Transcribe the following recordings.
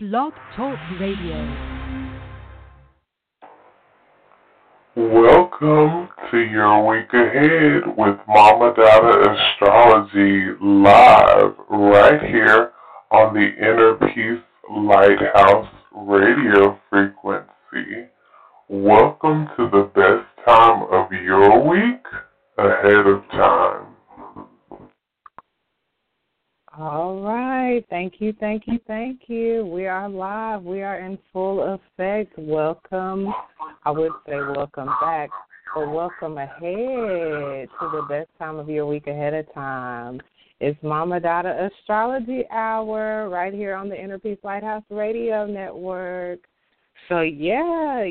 Blog Talk Radio. Welcome to your week ahead with Mama Dada Astrology live right here on the Inner Peace Lighthouse radio frequency. Welcome to the best time of your week ahead of time. All right. Thank you, thank you, thank you. We are live. We are in full effect. Welcome. I would say welcome back, but welcome ahead to the best time of your week ahead of time. It's Mama Dada Astrology Hour right here on the Inner Peace Lighthouse Radio Network. So, yeah,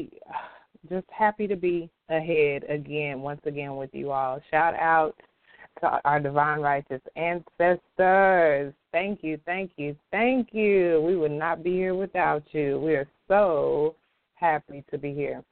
just happy to be ahead again, once again with you all. Shout out to our divine righteous ancestors. Thank you, thank you, thank you. We would not be here without you. We are so happy to be here.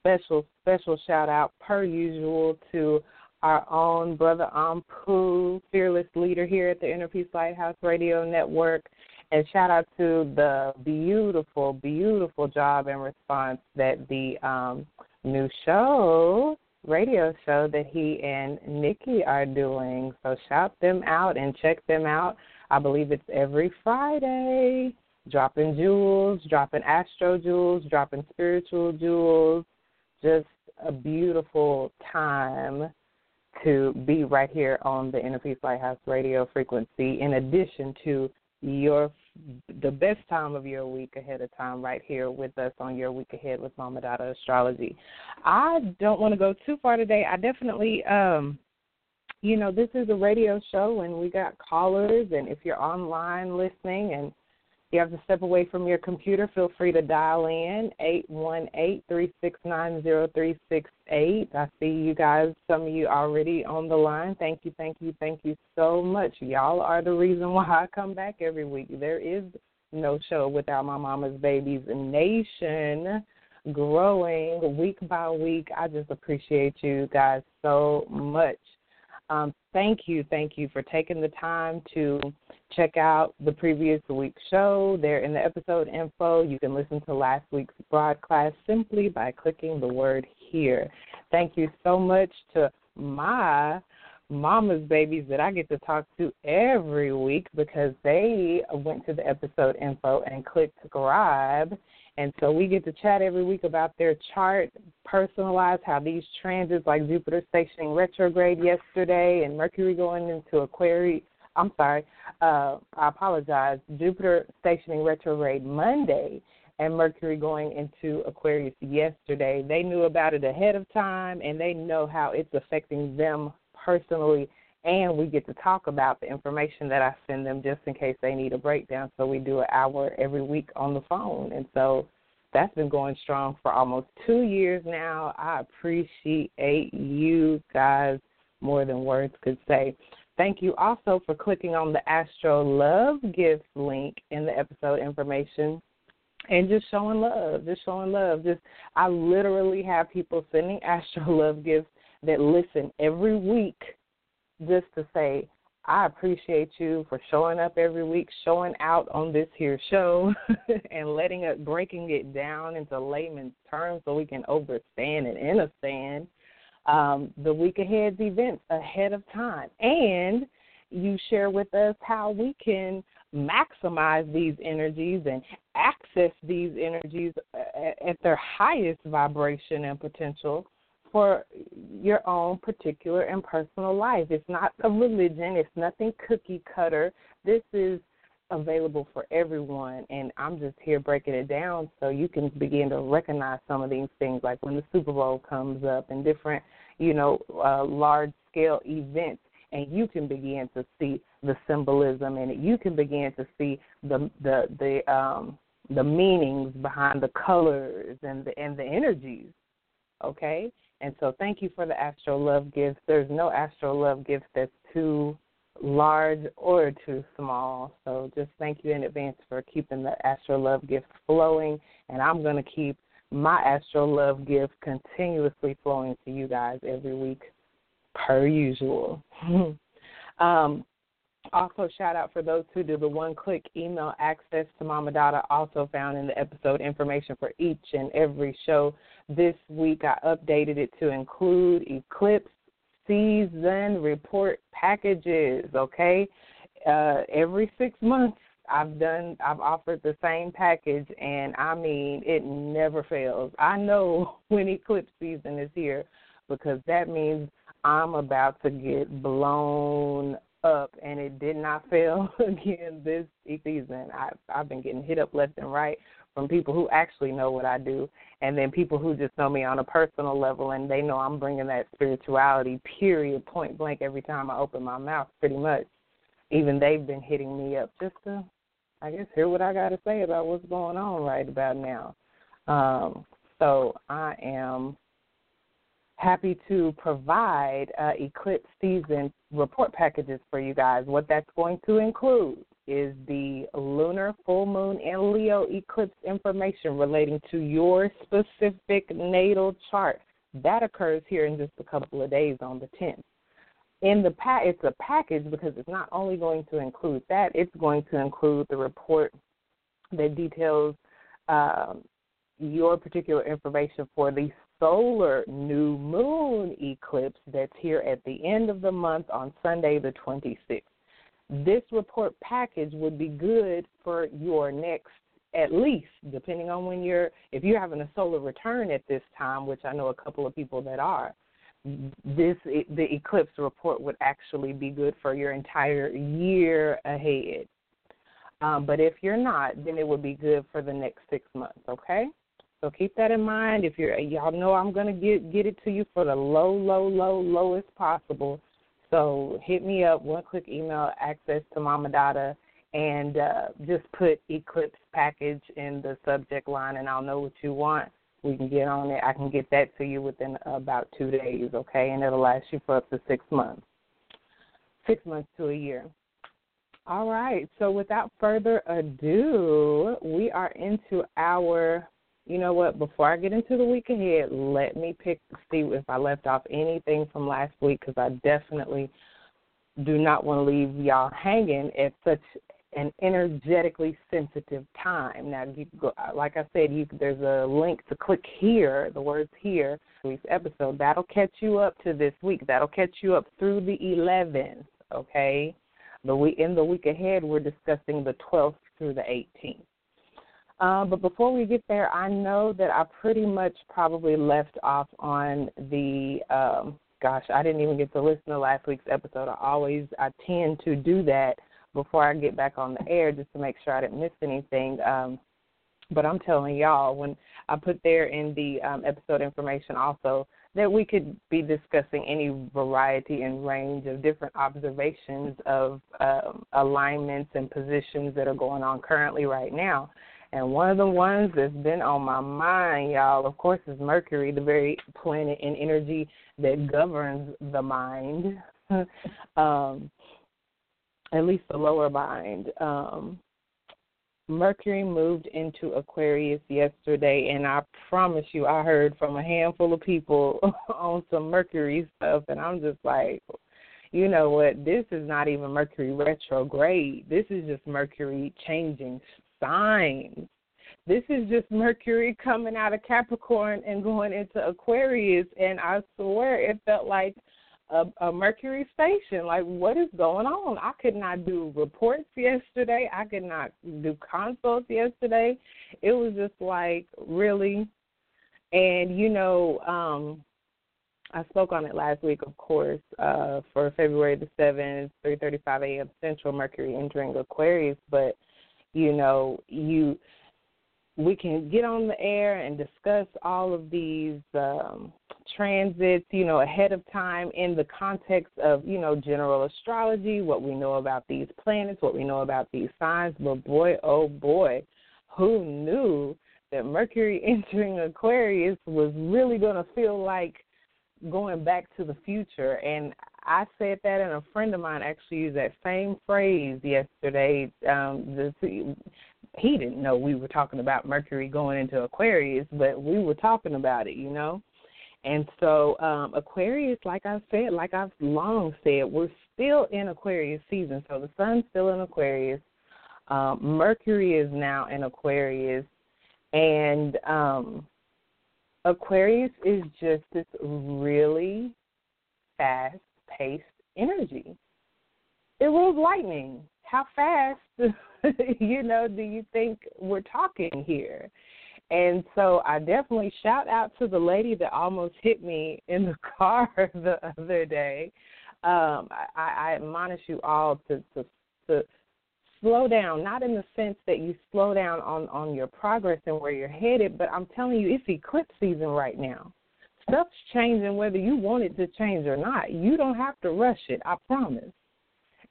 Special, special shout out, per usual, to our own brother Ampu, fearless leader here at the Inner Peace Lighthouse Radio Network. And shout out to the beautiful, beautiful job and response that the um, new show radio show that he and Nikki are doing. So shout them out and check them out. I believe it's every Friday. Dropping jewels, dropping astro jewels, dropping spiritual jewels. Just a beautiful time to be right here on the Inner Peace Lighthouse radio frequency, in addition to your the best time of your week ahead of time right here with us on your week ahead with Mama Dada Astrology. I don't want to go too far today. I definitely um you know, this is a radio show and we got callers and if you're online listening and you have to step away from your computer, feel free to dial in eight one eight three six nine zero three six eight. I see you guys, some of you already on the line. Thank you, thank you, thank you so much. Y'all are the reason why I come back every week. There is no show without my mama's babies nation growing week by week. I just appreciate you guys so much. Um, thank you, thank you for taking the time to check out the previous week's show. They're in the episode info. You can listen to last week's broadcast simply by clicking the word here. Thank you so much to my mama's babies that I get to talk to every week because they went to the episode info and clicked subscribe and so we get to chat every week about their chart, personalize how these transits, like Jupiter stationing retrograde yesterday and Mercury going into Aquarius. I'm sorry, uh, I apologize. Jupiter stationing retrograde Monday and Mercury going into Aquarius yesterday. They knew about it ahead of time and they know how it's affecting them personally and we get to talk about the information that I send them just in case they need a breakdown. So we do an hour every week on the phone, and so that's been going strong for almost two years now. I appreciate you guys more than words could say. Thank you also for clicking on the Astro Love Gifts link in the episode information and just showing love, just showing love. Just I literally have people sending Astro Love Gifts that listen every week just to say I appreciate you for showing up every week, showing out on this here show, and letting it breaking it down into layman's terms so we can understand and understand um, the week ahead's events ahead of time. And you share with us how we can maximize these energies and access these energies at their highest vibration and potential for your own particular and personal life. It's not a religion, it's nothing cookie cutter. This is available for everyone and I'm just here breaking it down so you can begin to recognize some of these things like when the Super Bowl comes up and different, you know, uh, large scale events and you can begin to see the symbolism and. You can begin to see the the the um the meanings behind the colors and the and the energies. Okay? And so thank you for the Astro Love gifts. There's no Astro Love gift that's too large or too small. So just thank you in advance for keeping the Astro Love gift flowing. And I'm going to keep my Astro Love gift continuously flowing to you guys every week, per usual. um, Also, shout out for those who do the one click email access to Mama Dada, also found in the episode information for each and every show. This week, I updated it to include eclipse season report packages, okay? Uh, every six months, I've done I've offered the same package and I mean it never fails. I know when eclipse season is here because that means I'm about to get blown up and it did not fail again this season. I I've been getting hit up left and right from people who actually know what I do and then people who just know me on a personal level and they know I'm bringing that spirituality period point blank every time I open my mouth pretty much even they've been hitting me up just to, I guess, hear what I got to say about what's going on right about now. Um, so I am happy to provide uh, eclipse season report packages for you guys. What that's going to include is the lunar, full moon, and Leo eclipse information relating to your specific natal chart. That occurs here in just a couple of days on the 10th in the pa- it's a package because it's not only going to include that, it's going to include the report that details um, your particular information for the solar new moon eclipse that's here at the end of the month on Sunday the 26th. This report package would be good for your next at least depending on when you're if you're having a solar return at this time which i know a couple of people that are this the eclipse report would actually be good for your entire year ahead. Um, but if you're not, then it would be good for the next six months. Okay, so keep that in mind. If you're y'all know I'm gonna get get it to you for the low, low, low, lowest possible. So hit me up, one click email access to Mama Dada, and uh, just put Eclipse package in the subject line, and I'll know what you want we can get on it. I can get that to you within about two days, okay? And it'll last you for up to six months, six months to a year. All right. So without further ado, we are into our. You know what? Before I get into the week ahead, let me pick see if I left off anything from last week because I definitely do not want to leave y'all hanging at such an energetically sensitive time. Now, you go, like I said, you, there's a link to click here, the words here, week's episode. That'll catch you up to this week. That'll catch you up through the 11th, okay? The week, in the week ahead, we're discussing the 12th through the 18th. Uh, but before we get there, I know that I pretty much probably left off on the um, gosh, I didn't even get to listen to last week's episode. I always I tend to do that before I get back on the air just to make sure I didn't miss anything. Um, but I'm telling y'all, when I put there in the um, episode information also that we could be discussing any variety and range of different observations of um, alignments and positions that are going on currently right now. And one of the ones that's been on my mind, y'all, of course, is Mercury, the very planet and energy that governs the mind. um, at least the lower mind. Um, Mercury moved into Aquarius yesterday, and I promise you, I heard from a handful of people on some Mercury stuff, and I'm just like, you know what? This is not even Mercury retrograde. This is just Mercury changing signs. This is just Mercury coming out of Capricorn and going into Aquarius, and I swear it felt like a, a Mercury station. Like, what is going on? I could not do reports yesterday. I could not do consults yesterday. It was just like, really? And, you know, um, I spoke on it last week, of course, uh, for February the 7th, 3.35 a.m. Central, Mercury entering Aquarius. But, you know, you we can get on the air and discuss all of these um, transits, you know, ahead of time in the context of, you know, general astrology, what we know about these planets, what we know about these signs. But boy, oh boy, who knew that Mercury entering Aquarius was really going to feel like going back to the future? And I said that, and a friend of mine actually used that same phrase yesterday. Um, the, he didn't know we were talking about Mercury going into Aquarius, but we were talking about it, you know. And so um, Aquarius, like I said, like I've long said, we're still in Aquarius season. So the sun's still in Aquarius. Um, Mercury is now in Aquarius, and um, Aquarius is just this really fast-paced energy. It rules lightning. How fast, you know, do you think we're talking here? And so I definitely shout out to the lady that almost hit me in the car the other day. Um, I, I admonish you all to, to to slow down, not in the sense that you slow down on on your progress and where you're headed, but I'm telling you, it's eclipse season right now. Stuff's changing whether you want it to change or not. You don't have to rush it. I promise.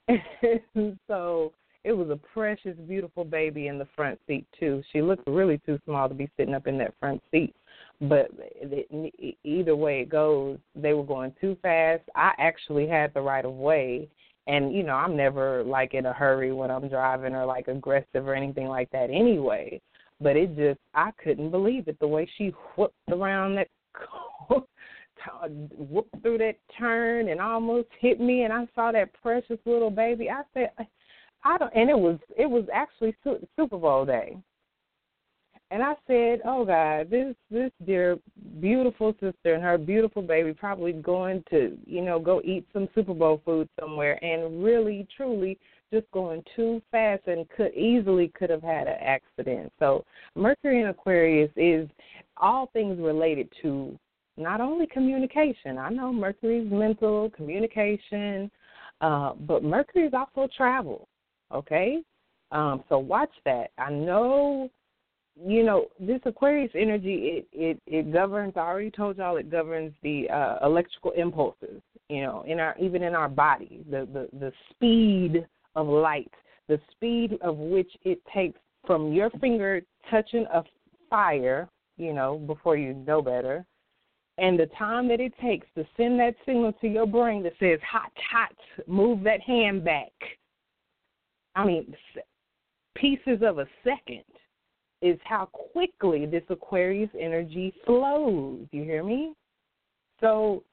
And so it was a precious, beautiful baby in the front seat too. She looked really too small to be sitting up in that front seat. But it, either way it goes, they were going too fast. I actually had the right of way, and you know I'm never like in a hurry when I'm driving or like aggressive or anything like that anyway. But it just I couldn't believe it the way she whooped around that whooped through that turn and almost hit me and I saw that precious little baby. I said I don't, and it was it was actually Super Bowl day. And I said, "Oh God, this this dear beautiful sister and her beautiful baby probably going to, you know, go eat some Super Bowl food somewhere, and really, truly, just going too fast and could easily could have had an accident." So Mercury in Aquarius is all things related to not only communication. I know Mercury's mental communication, uh, but Mercury is also travel. Okay? Um, so watch that. I know, you know, this Aquarius energy, it, it, it governs, I already told y'all it governs the uh, electrical impulses, you know, in our even in our body, the, the, the speed of light, the speed of which it takes from your finger touching a fire, you know, before you know better, and the time that it takes to send that signal to your brain that says hot, hot, move that hand back I mean, pieces of a second is how quickly this Aquarius energy flows. You hear me? So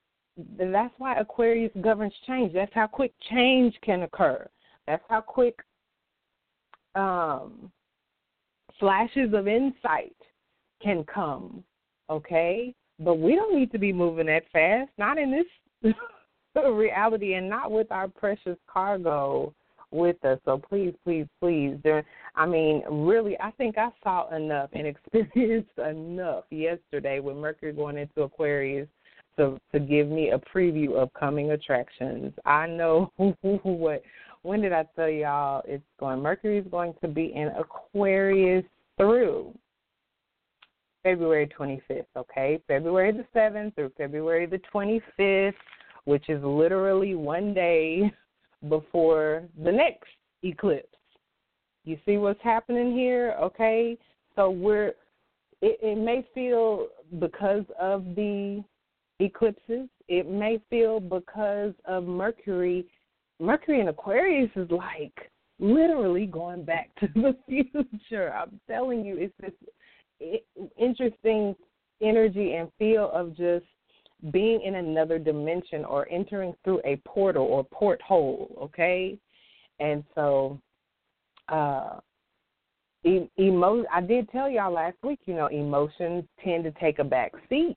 that's why Aquarius governs change. That's how quick change can occur. That's how quick um, flashes of insight can come. Okay? But we don't need to be moving that fast, not in this reality and not with our precious cargo with us. So please, please, please. There, I mean, really, I think I saw enough and experienced enough yesterday with Mercury going into Aquarius to to give me a preview of coming attractions. I know what. When did I tell y'all it's going? Mercury is going to be in Aquarius through February 25th. Okay, February the 7th through February the 25th, which is literally one day before the next eclipse. You see what's happening here? Okay. So we're it, it may feel because of the eclipses, it may feel because of Mercury. Mercury in Aquarius is like literally going back to the future. I'm telling you, it's this interesting energy and feel of just being in another dimension or entering through a portal or porthole, okay? And so uh emo I did tell y'all last week, you know, emotions tend to take a back seat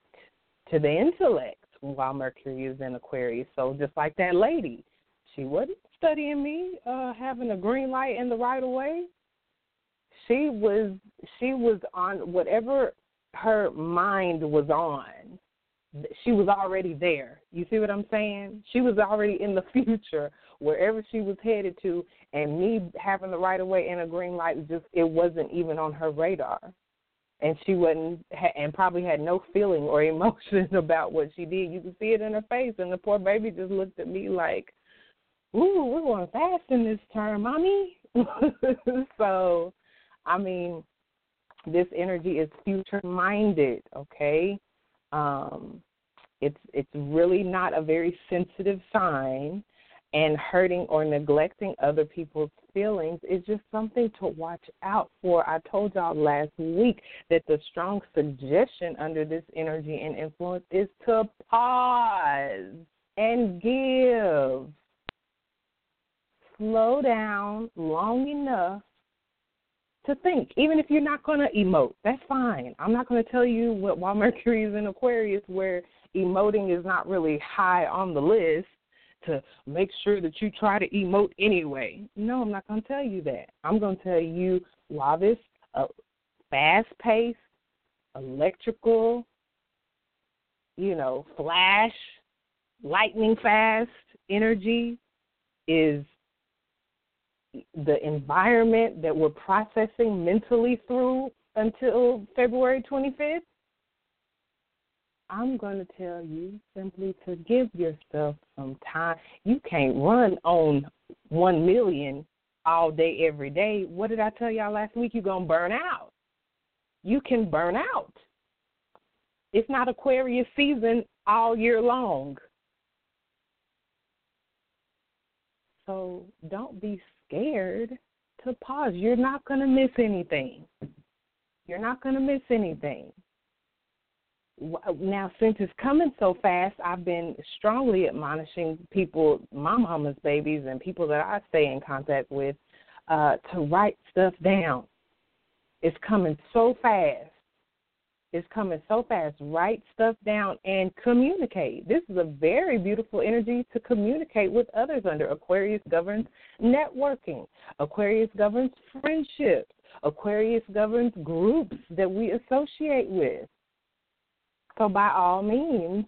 to the intellect while Mercury is in Aquarius. So just like that lady, she wasn't studying me, uh, having a green light in the right of way. She was she was on whatever her mind was on she was already there. You see what I'm saying? She was already in the future, wherever she was headed to, and me having the right of way and a green light just it wasn't even on her radar, and she wasn't and probably had no feeling or emotion about what she did. You could see it in her face, and the poor baby just looked at me like, "Ooh, we're going fast in this term, mommy." so, I mean, this energy is future minded. Okay um, it's it's really not a very sensitive sign, and hurting or neglecting other people's feelings is just something to watch out for. I told y'all last week that the strong suggestion under this energy and influence is to pause and give. Slow down long enough to think. Even if you're not going to emote, that's fine. I'm not going to tell you what while Mercury is in Aquarius, where emoting is not really high on the list to make sure that you try to emote anyway. No, I'm not going to tell you that. I'm going to tell you while this uh, fast paced, electrical, you know, flash, lightning fast energy is the environment that we're processing mentally through until February 25th I'm going to tell you simply to give yourself some time. You can't run on 1 million all day, every day. What did I tell y'all last week? You're going to burn out. You can burn out. It's not Aquarius season all year long. So don't be scared to pause. You're not going to miss anything. You're not going to miss anything now since it's coming so fast, I've been strongly admonishing people, my mama's babies, and people that I stay in contact with, uh, to write stuff down. It's coming so fast. It's coming so fast. Write stuff down and communicate. This is a very beautiful energy to communicate with others under. Aquarius governs networking. Aquarius governs friendships. Aquarius governs groups that we associate with. So by all means,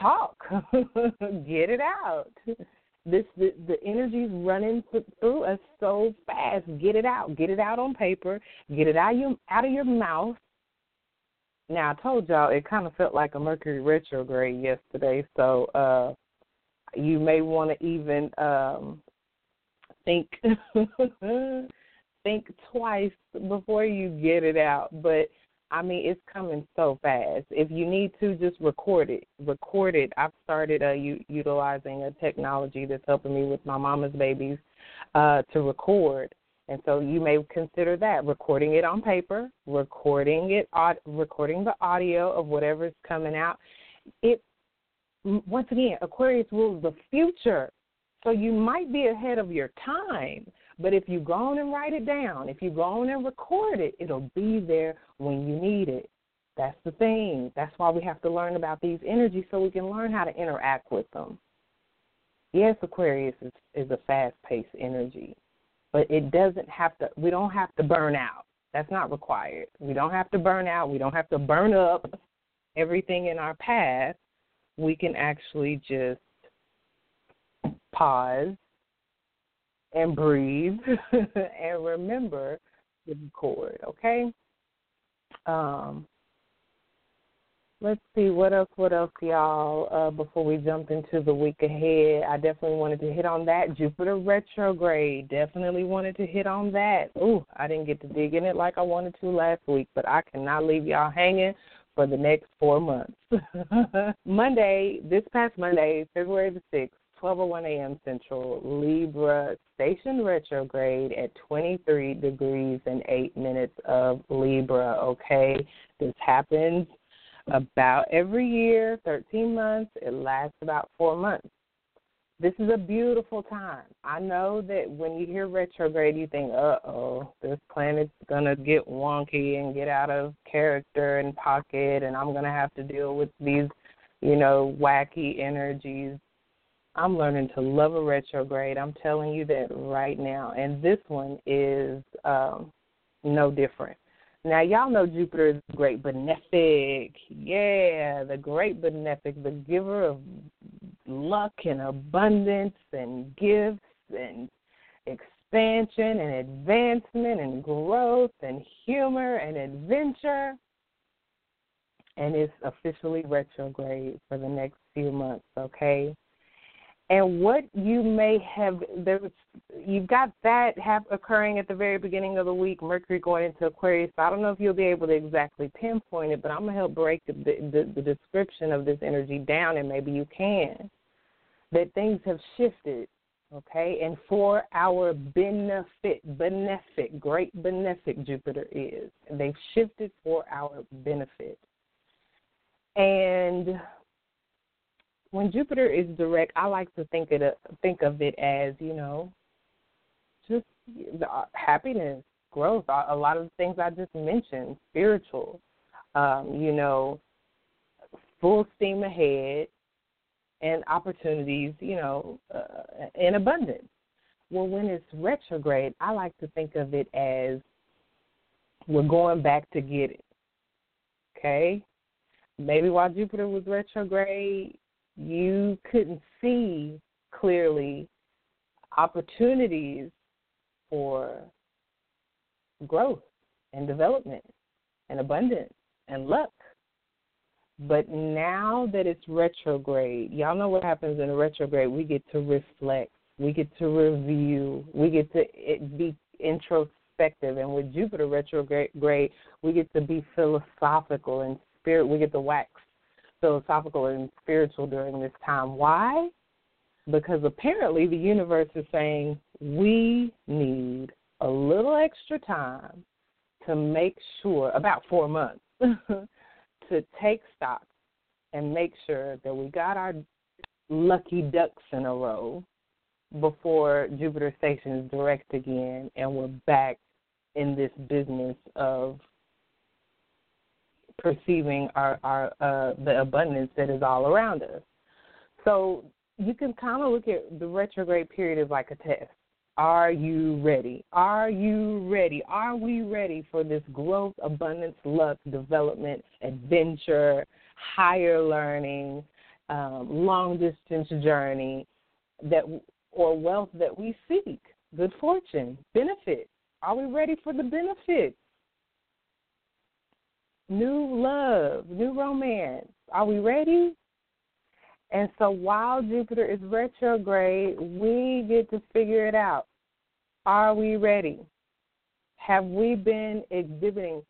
talk, get it out. This the, the energy's running through us so fast. Get it out. Get it out on paper. Get it out your out of your mouth. Now I told y'all it kind of felt like a Mercury retrograde yesterday, so uh you may want to even um think think twice before you get it out. But I mean, it's coming so fast. If you need to, just record it. Record it. I've started uh, u- utilizing a technology that's helping me with my mama's babies uh, to record. And so you may consider that recording it on paper, recording it, recording the audio of whatever's coming out. It once again, Aquarius rules the future, so you might be ahead of your time. But if you go on and write it down, if you go on and record it, it'll be there when you need it. That's the thing. That's why we have to learn about these energies so we can learn how to interact with them. Yes, Aquarius is, is a fast paced energy, but it doesn't have to, we don't have to burn out. That's not required. We don't have to burn out. We don't have to burn up everything in our path. We can actually just pause and breathe and remember the record, okay? Um, let's see what else what else y'all uh, before we jump into the week ahead i definitely wanted to hit on that jupiter retrograde definitely wanted to hit on that ooh i didn't get to dig in it like i wanted to last week but i cannot leave y'all hanging for the next four months monday this past monday february the sixth 12:01 a.m. Central, Libra station retrograde at 23 degrees and 8 minutes of Libra, okay? This happens about every year, 13 months. It lasts about 4 months. This is a beautiful time. I know that when you hear retrograde, you think, uh oh, this planet's going to get wonky and get out of character and pocket, and I'm going to have to deal with these, you know, wacky energies I'm learning to love a retrograde. I'm telling you that right now. And this one is um, no different. Now, y'all know Jupiter is the great benefic. Yeah, the great benefic, the giver of luck and abundance and gifts and expansion and advancement and growth and humor and adventure. And it's officially retrograde for the next few months, okay? And what you may have there was you've got that have occurring at the very beginning of the week mercury going into aquarius so i don't know if you'll be able to exactly pinpoint it but i'm going to help break the, the, the description of this energy down and maybe you can that things have shifted Okay, and for our benefit, benefic, great benefic Jupiter is. They've shifted for our benefit. And when Jupiter is direct, I like to think it think of it as you know, just uh, happiness, growth. A lot of the things I just mentioned, spiritual, um, you know, full steam ahead, and opportunities, you know, uh, in abundance. Well, when it's retrograde, I like to think of it as we're going back to get it. Okay? Maybe while Jupiter was retrograde, you couldn't see clearly opportunities for growth and development and abundance and luck. But now that it's retrograde, y'all know what happens in a retrograde. We get to reflect, we get to review, we get to be introspective. And with Jupiter retrograde, we get to be philosophical and spirit. We get to wax philosophical and spiritual during this time. Why? Because apparently the universe is saying we need a little extra time to make sure, about four months, to take stock and make sure that we got our lucky ducks in a row before Jupiter stations direct again and we're back in this business of perceiving our, our uh, the abundance that is all around us. So you can kind of look at the retrograde period as like a test. Are you ready? Are you ready? Are we ready for this growth, abundance, luck, development, adventure, higher learning, um, long distance journey that or wealth that we seek? Good fortune, benefit. Are we ready for the benefits? New love, new romance. Are we ready? And so while Jupiter is retrograde, we get to figure it out. Are we ready? Have we been exhibiting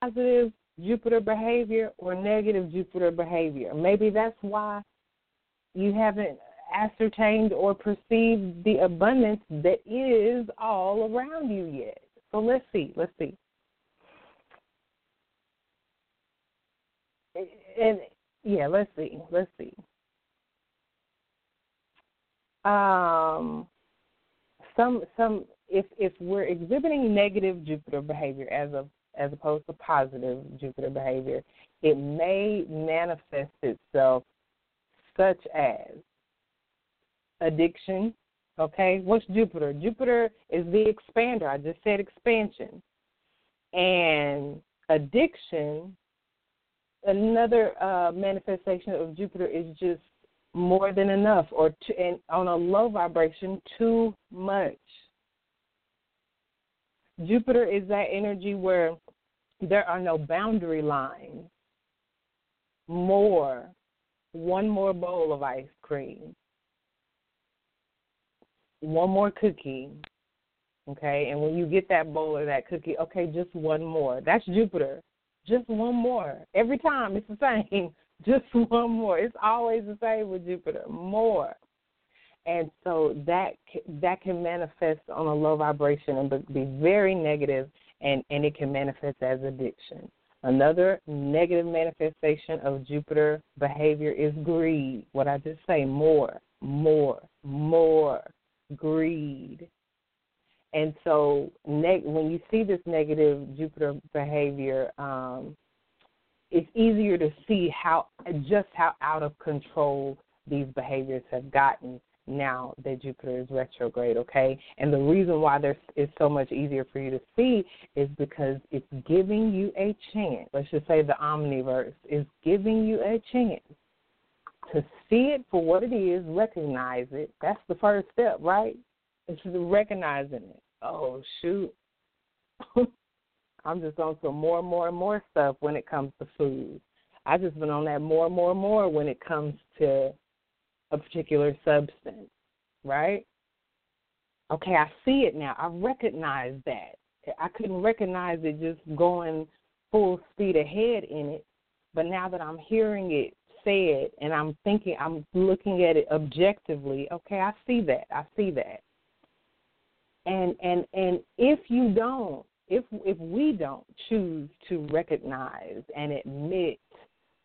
positive Jupiter behavior or negative Jupiter behavior? Maybe that's why you haven't ascertained or perceived the abundance that is all around you yet. So let's see, let's see. And yeah, let's see, let's see. um, some some if if we're exhibiting negative Jupiter behavior as of as opposed to positive Jupiter behavior, it may manifest itself such as addiction. Okay, what's Jupiter? Jupiter is the expander. I just said expansion. And addiction, another uh, manifestation of Jupiter is just more than enough or to, and on a low vibration too much. Jupiter is that energy where there are no boundary lines. More one more bowl of ice cream. One more cookie okay? And when you get that bowl or that cookie okay just one more. That's jupiter just one more every time it's the same just one more. It's always the same with Jupiter. More. And so that that can manifest on a low vibration and be very negative, and and it can manifest as addiction. Another negative manifestation of Jupiter behavior is greed. What I just say, more, more, more, greed. And so, neg- when you see this negative Jupiter behavior, um, it's easier to see how just how out of control these behaviors have gotten now that Jupiter is retrograde, okay? And the reason why there's is so much easier for you to see is because it's giving you a chance. Let's just say the omniverse is giving you a chance to see it for what it is, recognize it. That's the first step, right? It's recognizing it. Oh shoot. I'm just on some more and more and more stuff when it comes to food. I just been on that more and more and more when it comes to a particular substance, right? Okay, I see it now. I recognize that. I couldn't recognize it just going full speed ahead in it, but now that I'm hearing it said, and I'm thinking, I'm looking at it objectively. Okay, I see that. I see that. And and and if you don't, if if we don't choose to recognize and admit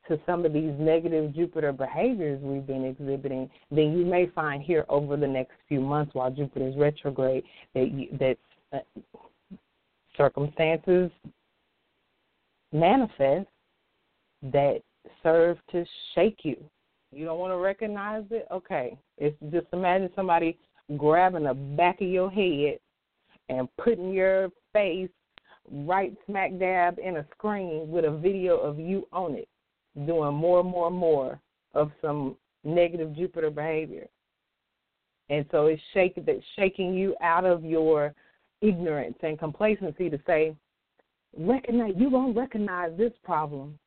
to some of these negative Jupiter behaviors we've been exhibiting, then you may find here over the next few months while Jupiter's retrograde that you, that uh, circumstances manifest that serve to shake you. You don't want to recognize it? Okay. It's just imagine somebody grabbing the back of your head and putting your face right smack dab in a screen with a video of you on it, doing more and more and more of some negative Jupiter behavior. And so it's shaking that shaking you out of your ignorance and complacency to say, recognize you won't recognize this problem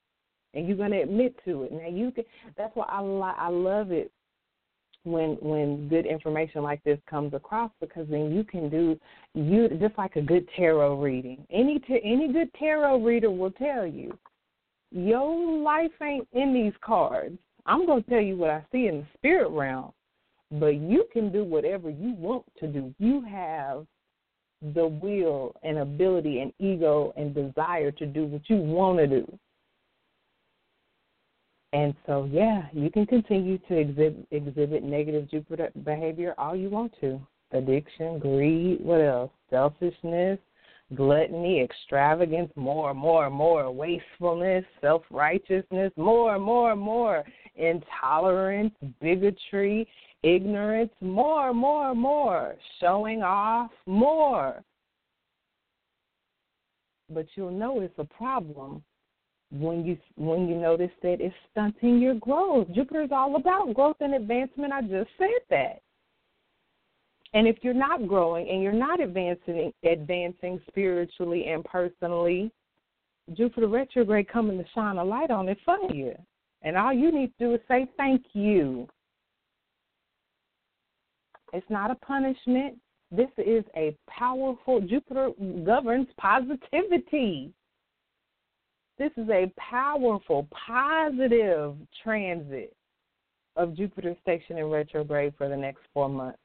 and you're going to admit to it. Now you can that's why I I love it when when good information like this comes across because then you can do you just like a good tarot reading. Any any good tarot reader will tell you your life ain't in these cards. I'm going to tell you what I see in the spirit realm, but you can do whatever you want to do. You have the will and ability and ego and desire to do what you want to do. And so, yeah, you can continue to exhibit, exhibit negative Jupiter behavior all you want to addiction, greed, what else? Selfishness, gluttony, extravagance, more, and more, and more, wastefulness, self righteousness, more, and more, and more, intolerance, bigotry, ignorance, more, and more, and more, showing off, more. But you'll know it's a problem when you when you notice that it's stunting your growth. Jupiter is all about growth and advancement. I just said that. And if you're not growing and you're not advancing advancing spiritually and personally, Jupiter retrograde coming to shine a light on it for you. And all you need to do is say thank you. It's not a punishment. This is a powerful Jupiter governs positivity. This is a powerful, positive transit of Jupiter station in retrograde for the next four months.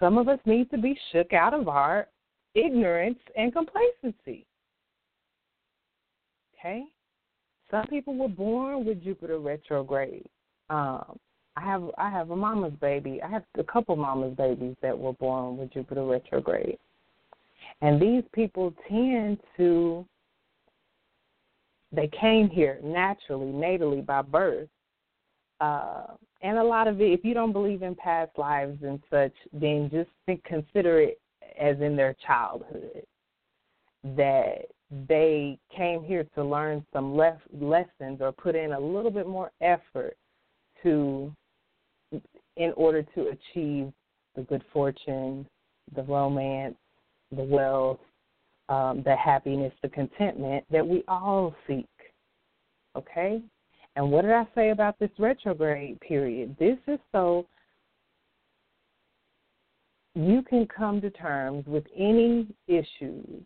Some of us need to be shook out of our ignorance and complacency. Okay? Some people were born with Jupiter retrograde. Um, I have I have a mama's baby. I have a couple mama's babies that were born with Jupiter retrograde. And these people tend to they came here naturally, natally by birth. Uh, and a lot of it, if you don't believe in past lives and such, then just think, consider it as in their childhood that they came here to learn some less lessons or put in a little bit more effort to in order to achieve the good fortune, the romance, the wealth, um, the happiness, the contentment that we all seek. Okay? And what did I say about this retrograde period? This is so you can come to terms with any issues,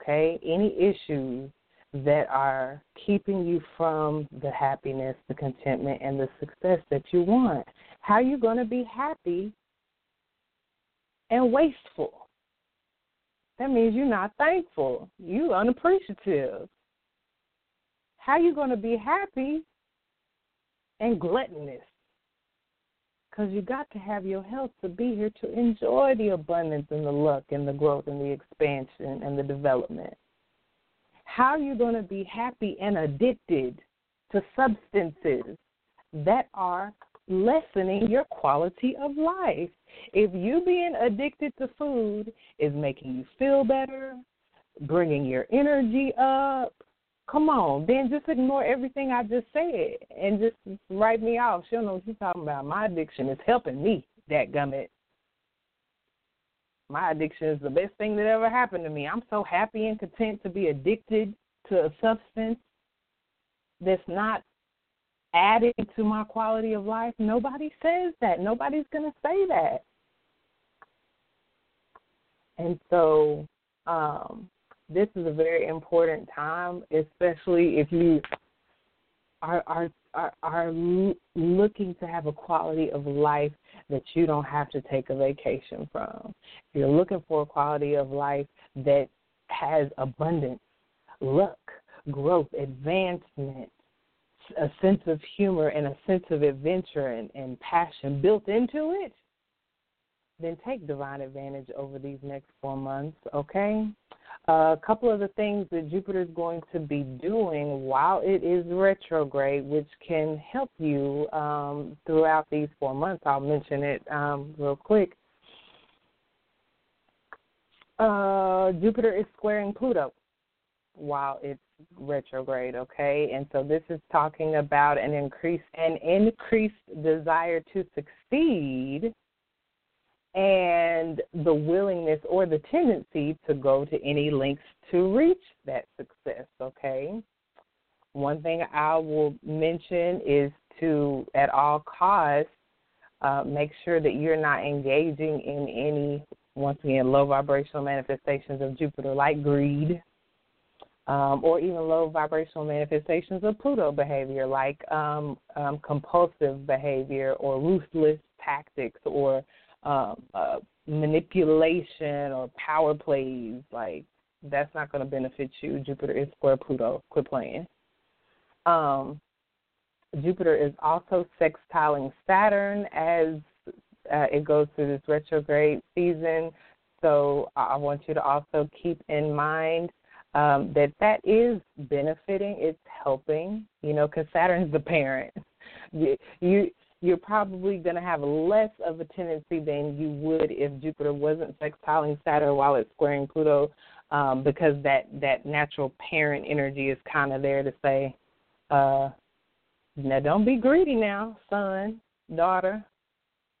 okay? Any issues that are keeping you from the happiness, the contentment, and the success that you want. How are you going to be happy and wasteful? That means you're not thankful. You unappreciative. How you going to be happy and gluttonous? Because you got to have your health to be here to enjoy the abundance and the luck and the growth and the expansion and the development. How are you going to be happy and addicted to substances that are lessening your quality of life? If you being addicted to food is making you feel better, bringing your energy up, come on, then just ignore everything I just said and just write me off. She'll know what you're talking about. My addiction is helping me, that gummit. My addiction is the best thing that ever happened to me. I'm so happy and content to be addicted to a substance that's not adding to my quality of life. Nobody says that. Nobody's going to say that. And so um, this is a very important time, especially if you are are are, are looking to have a quality of life that you don't have to take a vacation from. If you're looking for a quality of life that has abundance, luck, growth, advancement, a sense of humor, and a sense of adventure and, and passion built into it, then take divine advantage over these next four months, okay? a couple of the things that Jupiter is going to be doing while it is retrograde, which can help you um, throughout these four months. I'll mention it um, real quick. Uh, Jupiter is squaring Pluto while it's retrograde, okay? And so this is talking about an increase an increased desire to succeed and the willingness or the tendency to go to any lengths to reach that success, okay? One thing I will mention is to, at all costs, uh, make sure that you're not engaging in any, once again, low vibrational manifestations of Jupiter, like greed, um, or even low vibrational manifestations of Pluto behavior, like um, um, compulsive behavior or ruthless tactics or um, uh, manipulation or power plays. Like that's not going to benefit you. Jupiter is square Pluto. Quit playing. Um, Jupiter is also sextiling Saturn as uh, it goes through this retrograde season. So I want you to also keep in mind um, that that is benefiting. It's helping. You know, because Saturn's the parent. You, you you're probably going to have less of a tendency than you would if Jupiter wasn't sextiling Saturn while it's squaring Pluto, um, because that that natural parent energy is kind of there to say, uh, now don't be greedy now, son, daughter.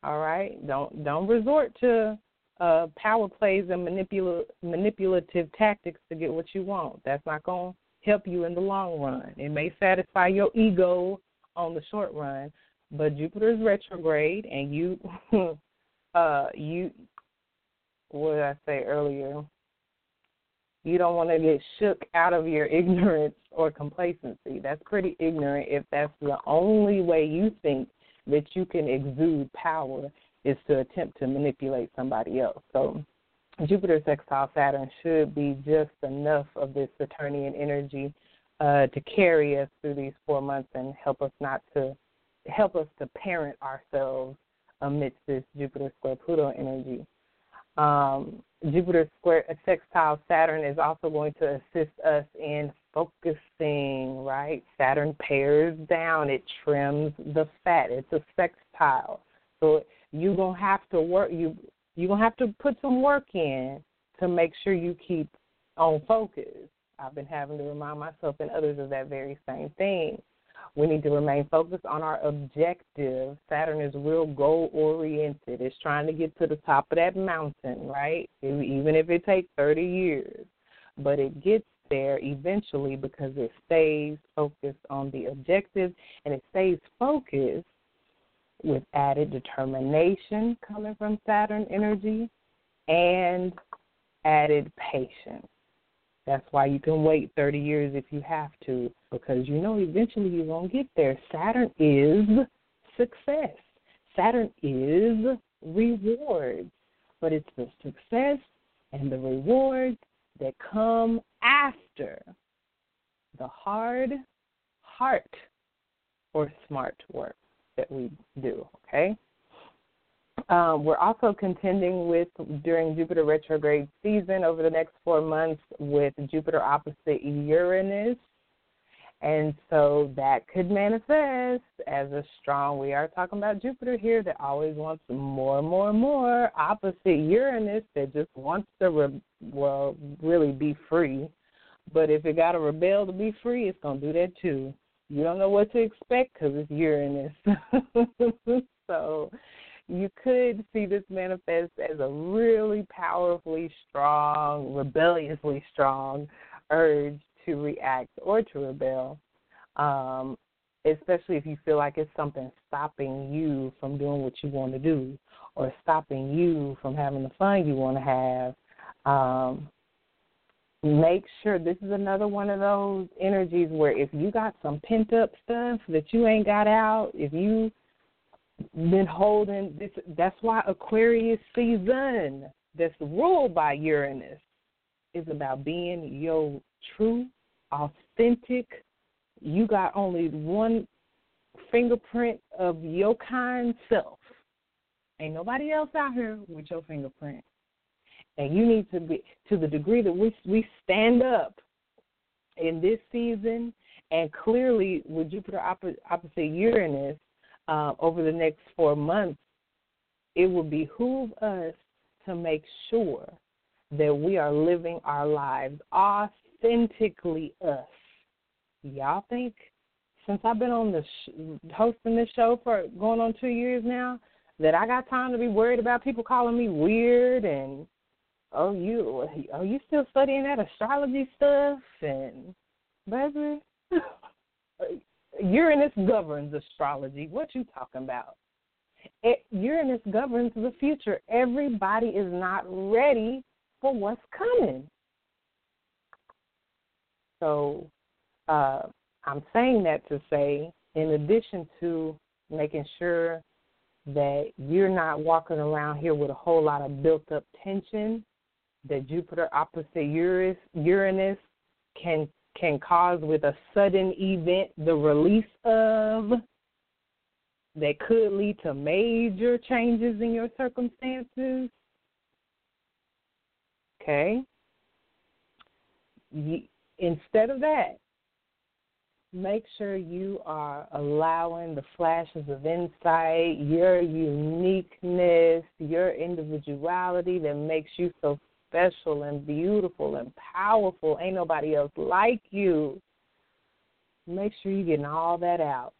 All right, don't don't resort to uh, power plays and manipula- manipulative tactics to get what you want. That's not going to help you in the long run. It may satisfy your ego on the short run, but Jupiter is retrograde, and you, uh, you, what did I say earlier? You don't want to get shook out of your ignorance or complacency. That's pretty ignorant if that's the only way you think that you can exude power is to attempt to manipulate somebody else. So Jupiter sextile Saturn should be just enough of this Saturnian energy uh, to carry us through these four months and help us not to help us to parent ourselves amidst this Jupiter square Pluto energy. Um, Jupiter square sextile Saturn is also going to assist us in focusing, right? Saturn pares down, it trims the fat. It's a sextile. So you're gonna have to work you you're gonna have to put some work in to make sure you keep on focus. I've been having to remind myself and others of that very same thing. We need to remain focused on our objective. Saturn is real goal oriented. It's trying to get to the top of that mountain, right? Even if it takes 30 years. But it gets there eventually because it stays focused on the objective and it stays focused with added determination coming from Saturn energy and added patience. That's why you can wait 30 years if you have to, because you know eventually you're going to get there. Saturn is success, Saturn is rewards, but it's the success and the rewards that come after the hard heart or smart work that we do, okay? Um, we're also contending with during Jupiter retrograde season over the next four months with Jupiter opposite Uranus. And so that could manifest as a strong, we are talking about Jupiter here that always wants more, more, more, opposite Uranus that just wants to, re- well, really be free. But if it got to rebel to be free, it's going to do that too. You don't know what to expect because it's Uranus. so you could see this manifest as a really powerfully strong, rebelliously strong urge to react or to rebel, um, especially if you feel like it's something stopping you from doing what you want to do or stopping you from having the fun you want to have. Um, make sure this is another one of those energies where if you got some pent up stuff that you ain't got out, if you been holding this that's why Aquarius season that's ruled by Uranus is about being your true, authentic. You got only one fingerprint of your kind self. Ain't nobody else out here with your fingerprint. And you need to be to the degree that we we stand up in this season, and clearly with Jupiter opposite, Uranus uh, over the next four months, it will behoove us to make sure that we are living our lives authentically us. Y'all think since I've been on the sh- hosting this show for going on two years now that I got time to be worried about people calling me weird and oh you oh you still studying that astrology stuff and baby Uranus governs astrology. What you talking about? It, Uranus governs the future. Everybody is not ready for what's coming. So uh, I'm saying that to say, in addition to making sure that you're not walking around here with a whole lot of built up tension that Jupiter opposite Uranus, can can cause with a sudden event the release of that could lead to major changes in your circumstances. Okay? instead of that, make sure you are allowing the flashes of insight, your uniqueness, your individuality that makes you so special and beautiful and powerful. Ain't nobody else like you. Make sure you're getting all that out.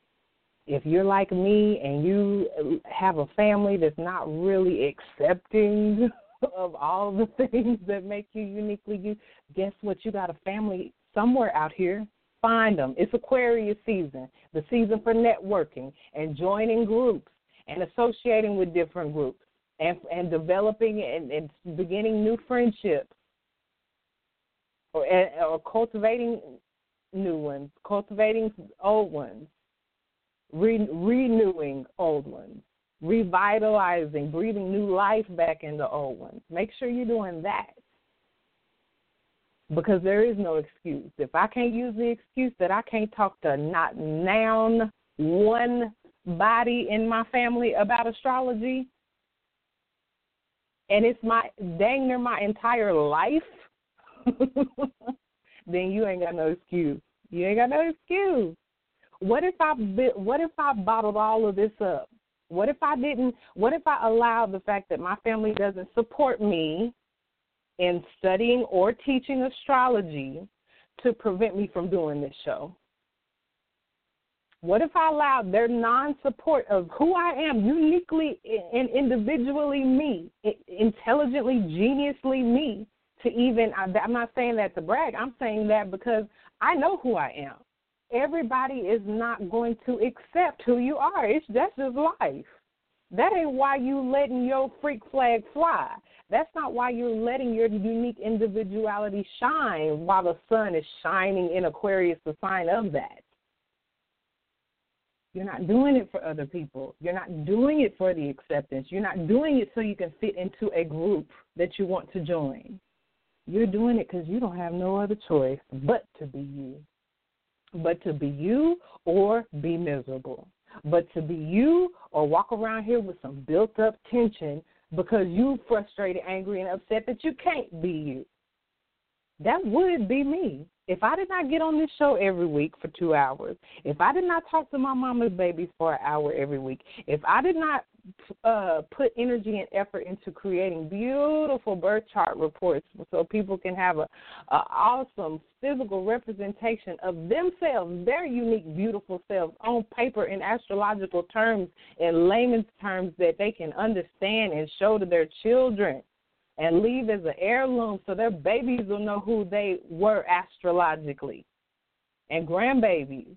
If you're like me and you have a family that's not really accepting of all the things that make you uniquely you, guess what? You got a family somewhere out here. Find them. It's Aquarius season, the season for networking and joining groups and associating with different groups and and developing and, and beginning new friendships or or cultivating new ones, cultivating old ones, re, renewing old ones, revitalizing, breathing new life back into old ones. Make sure you're doing that. Because there is no excuse. If I can't use the excuse that I can't talk to not noun one body in my family about astrology, and it's my dang near my entire life, then you ain't got no excuse. You ain't got no excuse. What if I what if I bottled all of this up? What if I didn't? What if I allowed the fact that my family doesn't support me in studying or teaching astrology to prevent me from doing this show? What if I allowed their non support of who I am, uniquely and individually me, intelligently, geniusly me, to even, I'm not saying that to brag, I'm saying that because I know who I am. Everybody is not going to accept who you are. It's that's just life. That ain't why you letting your freak flag fly. That's not why you're letting your unique individuality shine while the sun is shining in Aquarius, the sign of that. You're not doing it for other people. You're not doing it for the acceptance. You're not doing it so you can fit into a group that you want to join. You're doing it because you don't have no other choice but to be you. But to be you or be miserable. But to be you or walk around here with some built up tension because you're frustrated, angry, and upset that you can't be you. That would be me. If I did not get on this show every week for two hours, if I did not talk to my mama's babies for an hour every week, if I did not uh, put energy and effort into creating beautiful birth chart reports so people can have a, a awesome physical representation of themselves, their unique, beautiful selves on paper in astrological terms, in layman's terms that they can understand and show to their children and leave as an heirloom so their babies will know who they were astrologically and grandbabies.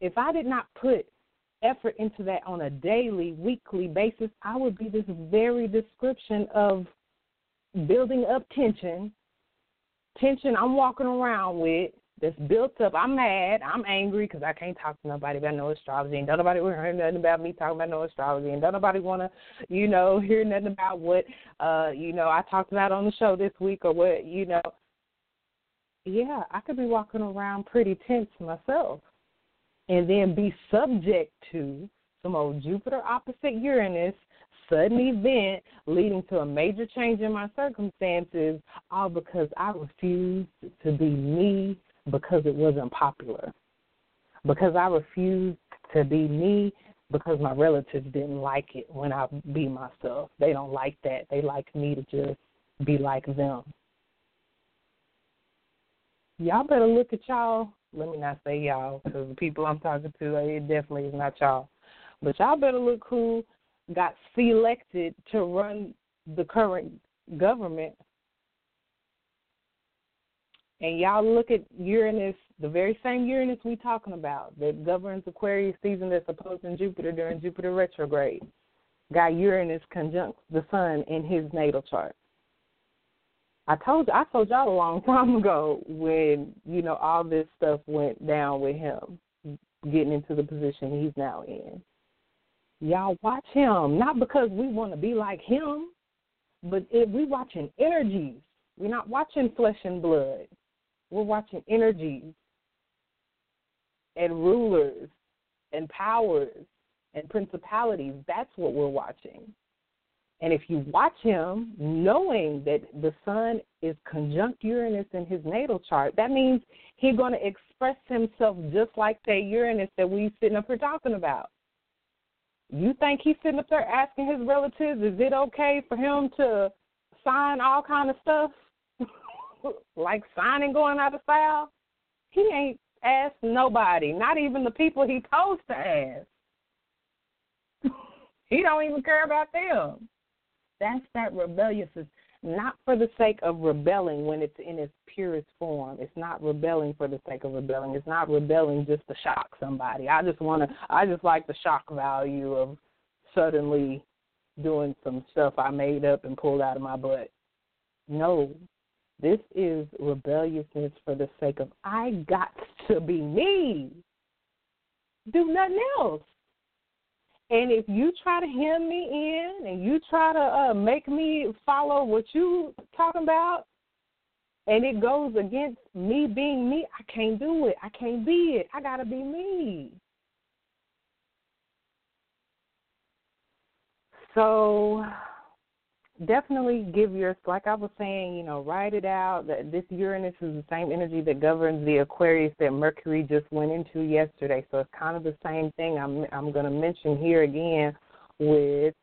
If I did not put effort into that on a daily, weekly basis, I would be this very description of building up tension tension I'm walking around with that's built up. I'm mad. I'm angry because I can't talk to nobody about no astrology. And don't nobody want to hear nothing about me talking about no astrology. And don't nobody want to, you know, hear nothing about what, uh, you know, I talked about on the show this week or what, you know. Yeah, I could be walking around pretty tense myself and then be subject to some old Jupiter opposite Uranus sudden event leading to a major change in my circumstances, all because I refused to be me because it wasn't popular. Because I refused to be me because my relatives didn't like it when I be myself. They don't like that. They like me to just be like them. Y'all better look at y'all. Let me not say y'all because the people I'm talking to, it definitely is not y'all. But y'all better look who got selected to run the current government and y'all look at Uranus, the very same Uranus we talking about that governs Aquarius season that's opposing Jupiter during Jupiter retrograde. Got Uranus conjunct the sun in his natal chart. I told I told y'all a long time ago when, you know, all this stuff went down with him getting into the position he's now in. Y'all watch him, not because we want to be like him, but if we watching energies. We're not watching flesh and blood. We're watching energies and rulers and powers and principalities. That's what we're watching. And if you watch him knowing that the sun is conjunct Uranus in his natal chart, that means he's going to express himself just like that Uranus that we sitting up here talking about. You think he's sitting up there asking his relatives, is it okay for him to sign all kind of stuff? Like signing going out of style, he ain't asked nobody, not even the people he supposed to ask. he don't even care about them. That's that rebellious is not for the sake of rebelling when it's in its purest form. It's not rebelling for the sake of rebelling. It's not rebelling just to shock somebody. I just want to. I just like the shock value of suddenly doing some stuff I made up and pulled out of my butt. No, this is rebelliousness for the sake of I got to be me. Do nothing else. And if you try to hem me in and you try to uh, make me follow what you talking about, and it goes against me being me, I can't do it. I can't be it. I gotta be me. So definitely give your like I was saying, you know, write it out. That this Uranus is the same energy that governs the Aquarius that Mercury just went into yesterday. So it's kind of the same thing. I'm I'm going to mention here again with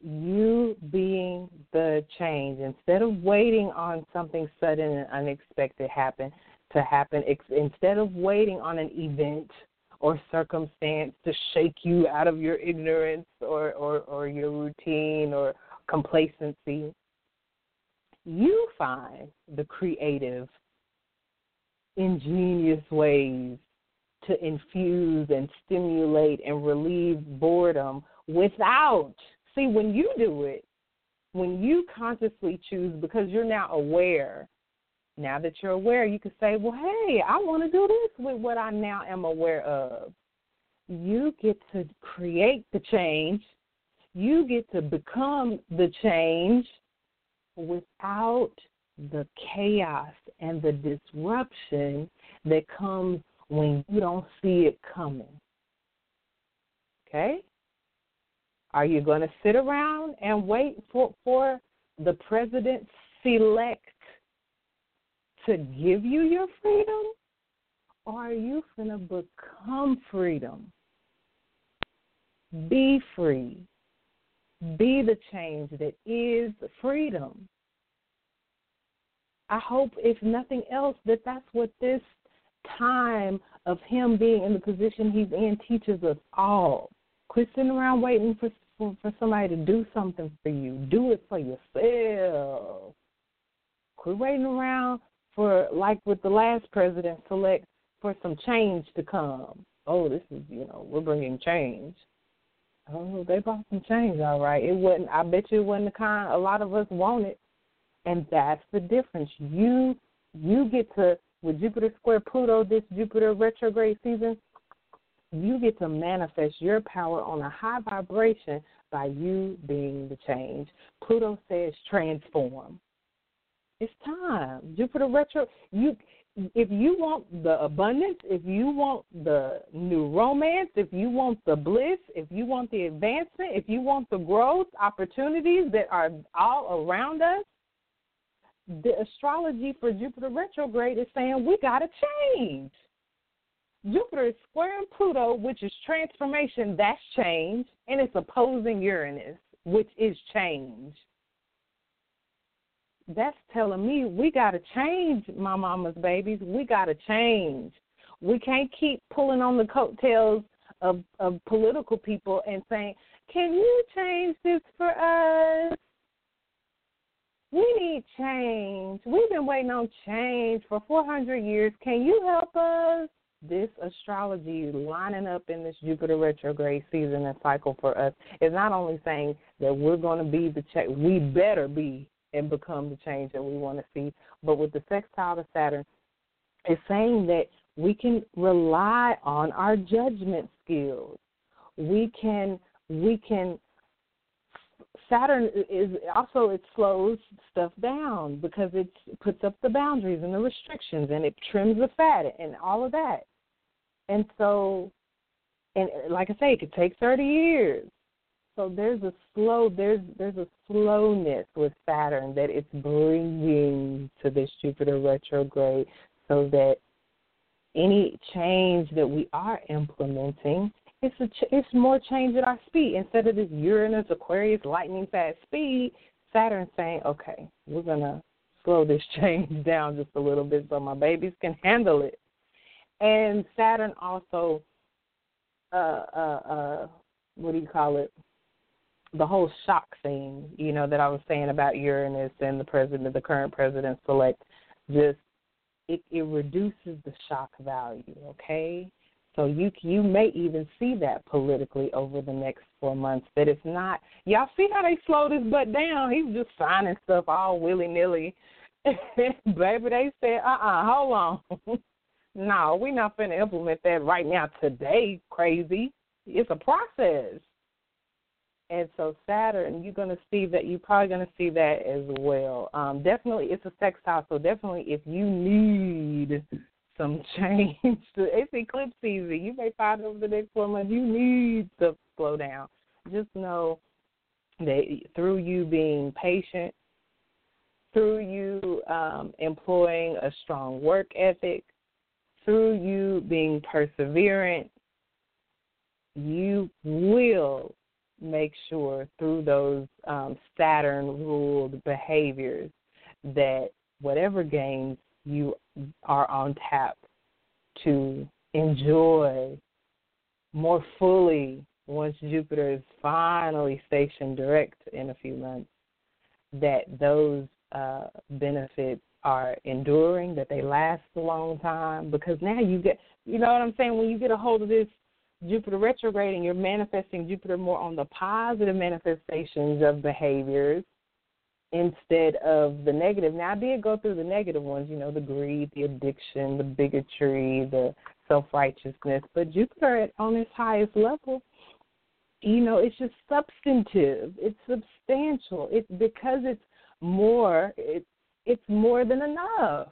you being the change instead of waiting on something sudden and unexpected happen to happen. Instead of waiting on an event or circumstance to shake you out of your ignorance or, or, or your routine or complacency, you find the creative, ingenious ways to infuse and stimulate and relieve boredom without, see, when you do it, when you consciously choose, because you're now aware, now that you're aware, you can say, well, hey, I want to do this with what I now am aware of. You get to create the change you get to become the change without the chaos and the disruption that comes when you don't see it coming. Okay? Are you going to sit around and wait for, for the president select to give you your freedom? Or are you going to become freedom? Be free be the change that is freedom. I hope, if nothing else, that that's what this time of him being in the position he's in teaches us all. Quit sitting around waiting for, for, for somebody to do something for you. Do it for yourself. Quit waiting around for, like with the last president, select for some change to come. Oh, this is, you know, we're bringing change. Oh, they brought some change, all right. It wasn't. I bet you it wasn't the kind a lot of us wanted. And that's the difference. You you get to with Jupiter square Pluto this Jupiter retrograde season, you get to manifest your power on a high vibration by you being the change. Pluto says transform. It's time. Jupiter retro you if you want the abundance, if you want the new romance, if you want the bliss, if you want the advancement, if you want the growth opportunities that are all around us, the astrology for Jupiter retrograde is saying we got to change. Jupiter is squaring Pluto, which is transformation, that's change, and it's opposing Uranus, which is change that's telling me we got to change, my mama's babies. We got to change. We can't keep pulling on the coattails of, of political people and saying, "Can you change this for us?" We need change. We've been waiting on change for 400 years. Can you help us? This astrology lining up in this Jupiter retrograde season and cycle for us is not only saying that we're going to be the check, we better be and become the change that we want to see. But with the sextile to Saturn, it's saying that we can rely on our judgment skills. We can we can Saturn is also it slows stuff down because it puts up the boundaries and the restrictions and it trims the fat and all of that. And so and like I say, it could take 30 years so there's a slow there's there's a slowness with Saturn that it's bringing to this Jupiter retrograde, so that any change that we are implementing, it's a ch- it's more change at our speed instead of this Uranus Aquarius lightning fast speed. Saturn saying, okay, we're gonna slow this change down just a little bit so my babies can handle it. And Saturn also, uh, uh, uh, what do you call it? The whole shock thing, you know, that I was saying about Uranus and the president, the current president select, just it, it reduces the shock value. Okay, so you you may even see that politically over the next four months. That it's not. Y'all see how they slow this butt down? He's just signing stuff all willy nilly. Baby, they said, uh uh-uh, uh, hold on. no, we're not going to implement that right now today. Crazy. It's a process. And so Saturn, you're going to see that. You're probably going to see that as well. Um, definitely, it's a sextile, so definitely, if you need some change, it's eclipse season. You may find over the next four months you need to slow down. Just know that through you being patient, through you um, employing a strong work ethic, through you being perseverant, you will make sure through those um, Saturn ruled behaviors that whatever games you are on tap to enjoy more fully once Jupiter is finally stationed direct in a few months, that those uh, benefits are enduring, that they last a long time, because now you get, you know what I'm saying, when you get a hold of this Jupiter retrograding, you're manifesting Jupiter more on the positive manifestations of behaviors instead of the negative. Now, I did go through the negative ones, you know, the greed, the addiction, the bigotry, the self righteousness. But Jupiter, on its highest level, you know, it's just substantive. It's substantial. It's because it's more. It's it's more than enough.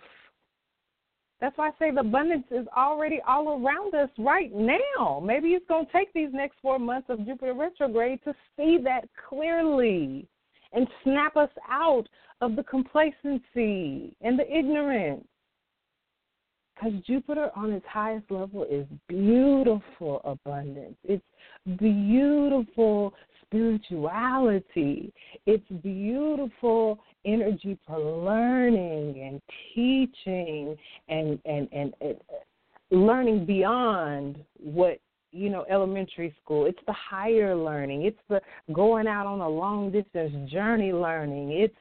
That's why I say the abundance is already all around us right now. Maybe it's going to take these next four months of Jupiter retrograde to see that clearly and snap us out of the complacency and the ignorance. Because Jupiter on its highest level is beautiful abundance. It's beautiful spirituality. It's beautiful energy for learning and teaching and and and, and learning beyond what you know elementary school it's the higher learning it's the going out on a long distance journey learning it's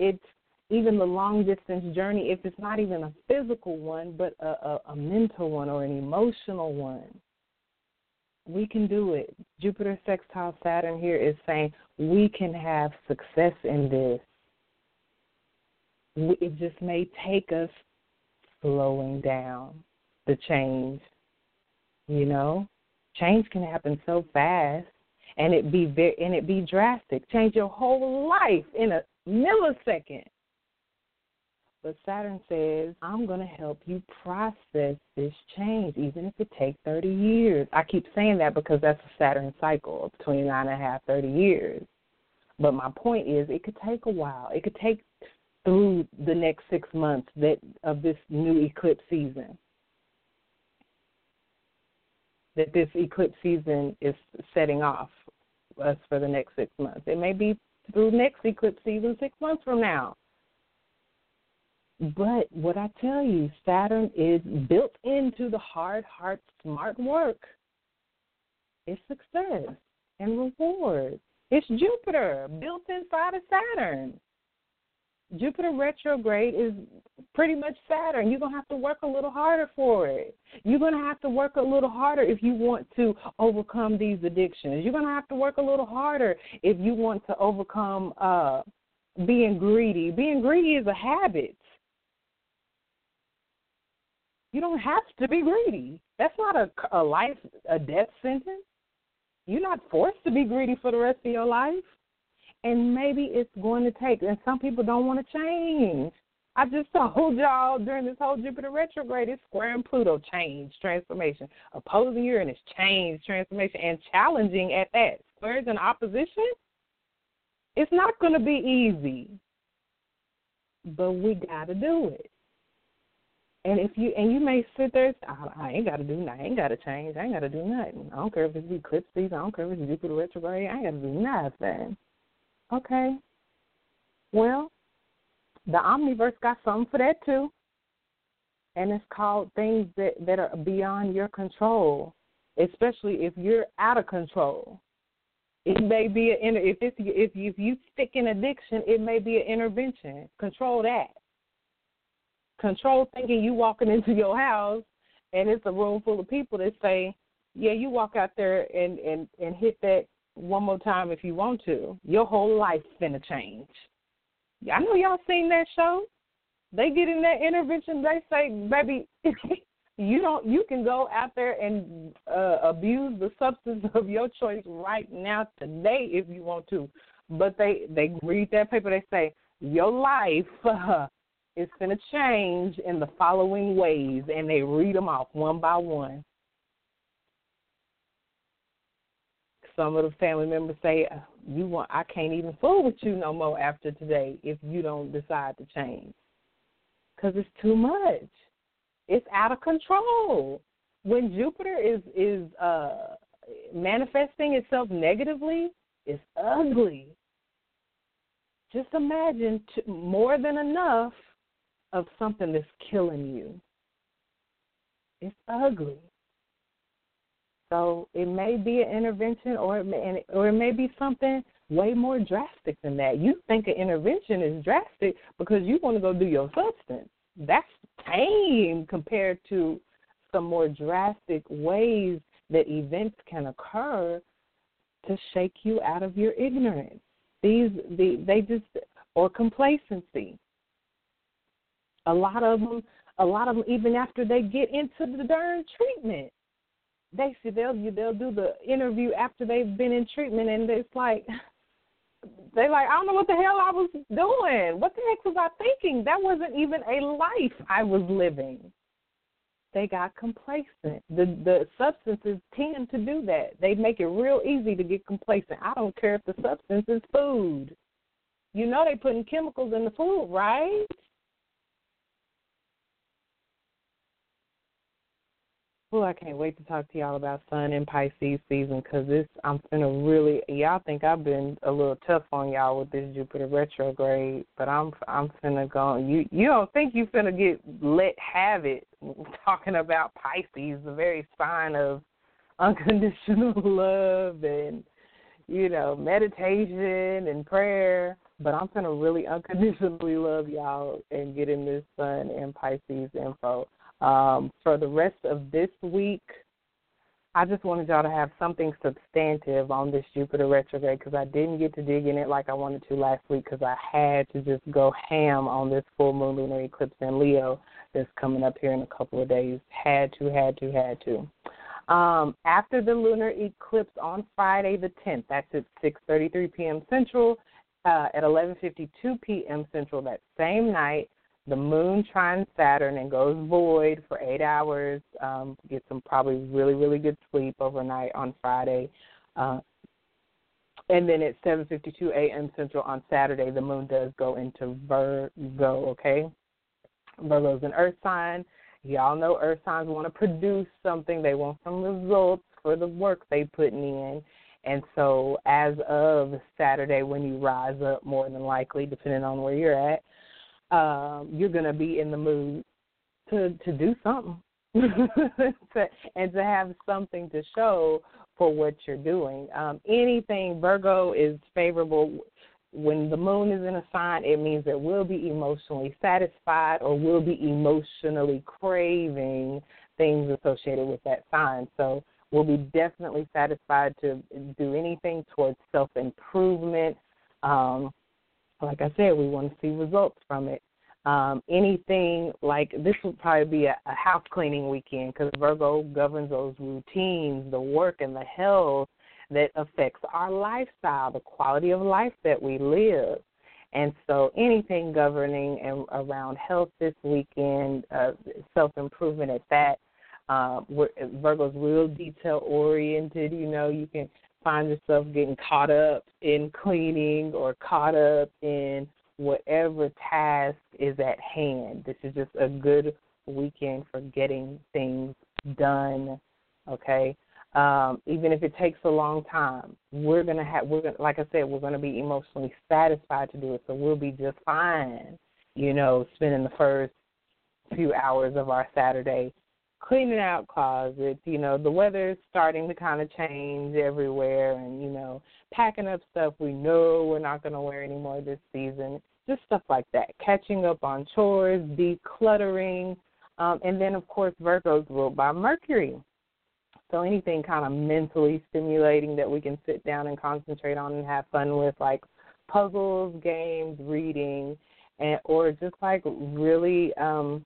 it's even the long distance journey if it's not even a physical one but a, a, a mental one or an emotional one we can do it. Jupiter sextile Saturn here is saying we can have success in this. it just may take us slowing down the change. You know, change can happen so fast, and it be very, and it be drastic. Change your whole life in a millisecond. But Saturn says, I'm going to help you process this change, even if it takes 30 years. I keep saying that because that's a Saturn cycle of 29 and a half, 30 years. But my point is, it could take a while. It could take through the next six months that of this new eclipse season. That this eclipse season is setting off us for the next six months. It may be through next eclipse season six months from now. But what I tell you, Saturn is built into the hard, hard, smart work. It's success and reward. It's Jupiter built inside of Saturn. Jupiter retrograde is pretty much Saturn. You're going to have to work a little harder for it. You're going to have to work a little harder if you want to overcome these addictions. You're going to have to work a little harder if you want to overcome uh, being greedy. Being greedy is a habit. You don't have to be greedy. That's not a, a life, a death sentence. You're not forced to be greedy for the rest of your life. And maybe it's going to take, and some people don't want to change. I just told y'all during this whole Jupiter retrograde, it's square and Pluto change, transformation. Opposing Uranus change, transformation, and challenging at that. Squares in opposition, it's not going to be easy, but we got to do it. And if you and you may sit there, I, I ain't got to do nothing. I ain't got to change. I ain't got to do nothing. I don't care if it's eclipse season. I don't care if it's Jupiter retrograde. I ain't got to do nothing. Okay. Well, the Omniverse got something for that too, and it's called things that that are beyond your control, especially if you're out of control. It may be an if it's if you, if you stick in addiction, it may be an intervention. Control that control thinking you walking into your house and it's a room full of people that say, Yeah, you walk out there and, and, and hit that one more time if you want to. Your whole life's gonna change. I know y'all seen that show. They get in that intervention, they say, Baby, you don't you can go out there and uh, abuse the substance of your choice right now today if you want to. But they they read that paper, they say, Your life uh, it's going to change in the following ways, and they read them off one by one. Some of the family members say, "You want? I can't even fool with you no more after today if you don't decide to change, because it's too much. It's out of control. When Jupiter is is uh, manifesting itself negatively, it's ugly. Just imagine t- more than enough of something that's killing you. It's ugly. So it may be an intervention, or it may, or it may be something way more drastic than that. You think an intervention is drastic because you want to go do your substance. That's tame compared to some more drastic ways that events can occur to shake you out of your ignorance. These, the, they just, or complacency a lot of them, a lot of them, even after they get into the darn treatment, they see they'll they'll do the interview after they've been in treatment, and it's like they like I don't know what the hell I was doing. What the heck was I thinking? That wasn't even a life I was living. They got complacent. The the substances tend to do that. They make it real easy to get complacent. I don't care if the substance is food. You know they putting chemicals in the food, right? Oh, I can't wait to talk to y'all about Sun and Pisces season because this I'm finna really y'all think I've been a little tough on y'all with this Jupiter retrograde, but I'm I'm finna go. You you don't think you finna get let have it talking about Pisces, the very sign of unconditional love and you know meditation and prayer. But I'm gonna really unconditionally love y'all and get in this Sun and Pisces info. Um, for the rest of this week, I just wanted y'all to have something substantive on this Jupiter retrograde because I didn't get to dig in it like I wanted to last week because I had to just go ham on this full moon lunar eclipse in Leo that's coming up here in a couple of days. Had to, had to, had to. Um, after the lunar eclipse on Friday the 10th, that's at 6:33 p.m. Central, uh, at 11:52 p.m. Central that same night, the moon trines Saturn and goes void for eight hours. Um, get some probably really really good sleep overnight on Friday. Uh, and then at 7:52 a.m. Central on Saturday, the moon does go into Virgo. Okay, Virgo's an Earth sign. Y'all know Earth signs want to produce something. They want some results for the work they putting in. And so, as of Saturday, when you rise up, more than likely, depending on where you're at, um, you're going to be in the mood to to do something, to, and to have something to show for what you're doing. Um, anything Virgo is favorable when the moon is in a sign, it means that we'll be emotionally satisfied or we'll be emotionally craving things associated with that sign. So we'll be definitely satisfied to do anything towards self improvement. Um, like I said, we want to see results from it. Um, anything like this would probably be a, a house cleaning weekend because Virgo governs those routines, the work, and the health that affects our lifestyle, the quality of life that we live. And so, anything governing and around health this weekend, uh, self improvement at that. Uh, Virgo's real detail oriented. You know, you can find yourself getting caught up in cleaning or caught up in whatever task is at hand. This is just a good weekend for getting things done. Okay, um, even if it takes a long time, we're gonna have we're gonna like I said, we're gonna be emotionally satisfied to do it. So we'll be just fine, you know, spending the first few hours of our Saturday cleaning out closets. You know, the weather's starting to kind of change everywhere, and you know, packing up stuff we know we're not going to wear anymore this season. Just stuff like that. Catching up on chores, decluttering, um, and then of course Virgo's ruled by Mercury. So anything kind of mentally stimulating that we can sit down and concentrate on and have fun with, like puzzles, games, reading, and or just like really um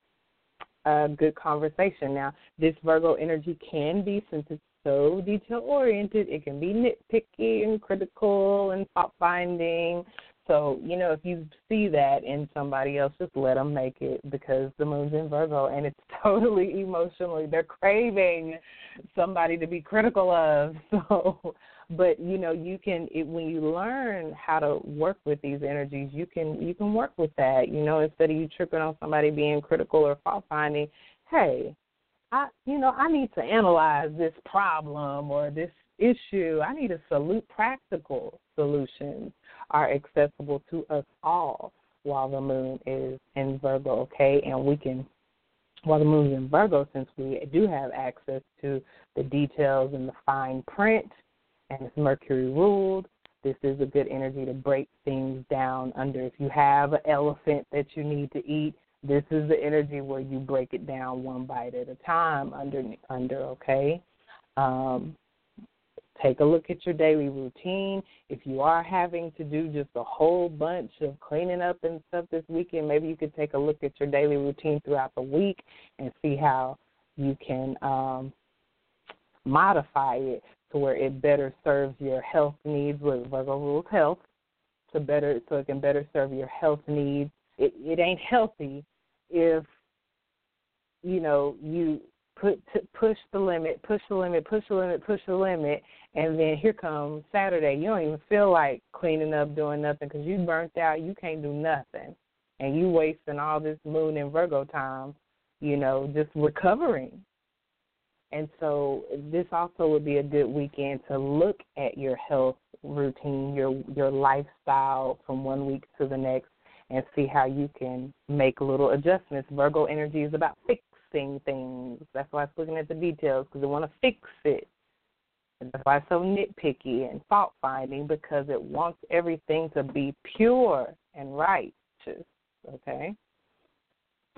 a good conversation. Now, this Virgo energy can be since it's so detail oriented, it can be nitpicky and critical and fault finding. So, you know, if you see that in somebody else, just let them make it because the moon's in Virgo and it's totally emotionally. They're craving somebody to be critical of. So, but you know, you can it, when you learn how to work with these energies, you can you can work with that. You know, instead of you tripping on somebody being critical or fault finding, hey, I you know I need to analyze this problem or this issue. I need a salute practical solutions are accessible to us all while the moon is in Virgo, okay? And we can, while the moon is in Virgo, since we do have access to the details and the fine print, and it's Mercury ruled, this is a good energy to break things down under. If you have an elephant that you need to eat, this is the energy where you break it down one bite at a time under under okay um, Take a look at your daily routine. If you are having to do just a whole bunch of cleaning up and stuff this weekend, maybe you could take a look at your daily routine throughout the week and see how you can um, modify it to where it better serves your health needs with Virgo rules health to better so it can better serve your health needs. It it ain't healthy if you know you put push the limit, push the limit, push the limit, push the limit, and then here comes Saturday. You don't even feel like cleaning up, doing nothing because you burnt out. You can't do nothing, and you wasting all this Moon and Virgo time, you know, just recovering. And so this also would be a good weekend to look at your health routine, your your lifestyle from one week to the next, and see how you can make little adjustments. Virgo energy is about fixing things. That's why it's looking at the details because they want to fix it. That's why it's so nitpicky and fault finding because it wants everything to be pure and righteous. Okay.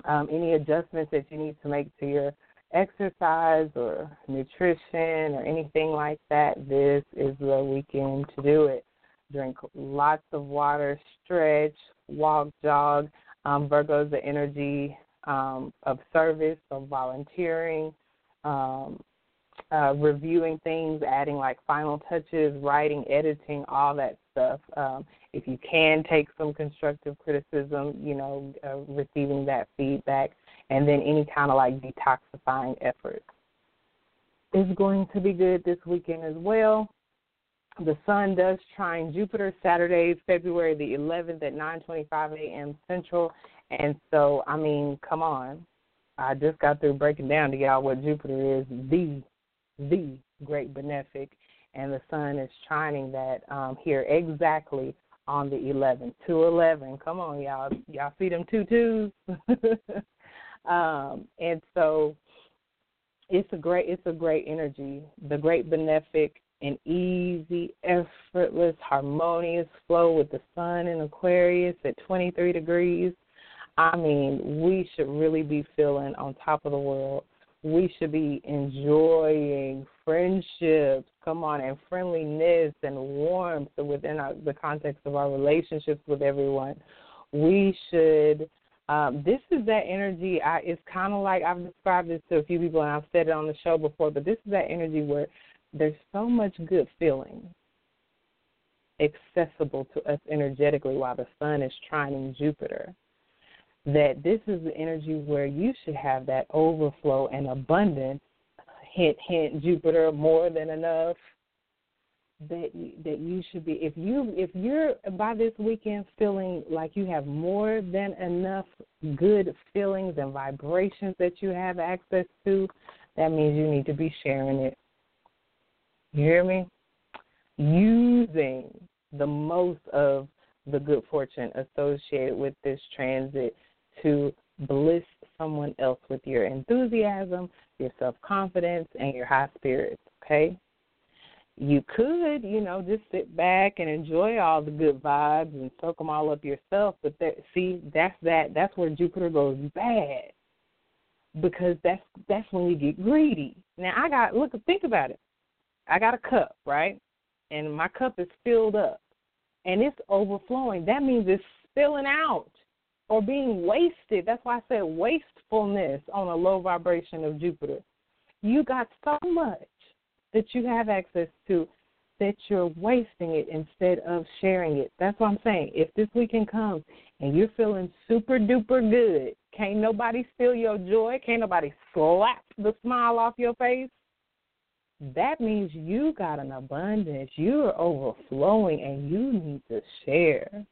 Um, any adjustments that you need to make to your exercise or nutrition or anything like that, this is the weekend to do it. Drink lots of water, stretch, walk, jog. Um, Virgo's the energy um, of service, of volunteering, um, uh, reviewing things, adding like final touches, writing, editing, all that stuff. Um, if you can take some constructive criticism, you know, uh, receiving that feedback, and then any kind of like detoxifying efforts is going to be good this weekend as well. The sun does trine Jupiter Saturday, February the 11th at 9:25 a.m. Central, and so I mean, come on, I just got through breaking down to y'all what Jupiter is the the great benefic, and the sun is shining that um, here exactly on the 11th. 211. Come on, y'all. Y'all see them two twos? um, and so it's a great it's a great energy. The great benefic an easy, effortless, harmonious flow with the sun in Aquarius at 23 degrees. I mean, we should really be feeling on top of the world. We should be enjoying friendships, come on, and friendliness and warmth within our, the context of our relationships with everyone. We should. Um, this is that energy. I, it's kind of like I've described this to a few people, and I've said it on the show before. But this is that energy where there's so much good feeling accessible to us energetically while the sun is trining Jupiter. That this is the energy where you should have that overflow and abundance. Hint, hint, Jupiter, more than enough. That that you should be if you if you're by this weekend feeling like you have more than enough good feelings and vibrations that you have access to, that means you need to be sharing it you hear me? Using the most of the good fortune associated with this transit to bliss someone else with your enthusiasm, your self confidence, and your high spirits, okay? You could, you know, just sit back and enjoy all the good vibes and soak them all up yourself. But that, see, that's that. That's where Jupiter goes bad, because that's that's when you get greedy. Now I got look, think about it. I got a cup, right? And my cup is filled up and it's overflowing. That means it's spilling out or being wasted. That's why I said wastefulness on a low vibration of Jupiter. You got so much that you have access to that you're wasting it instead of sharing it. That's what I'm saying. If this weekend comes and you're feeling super duper good, can't nobody steal your joy, can't nobody slap the smile off your face, that means you got an abundance. You are overflowing and you need to share.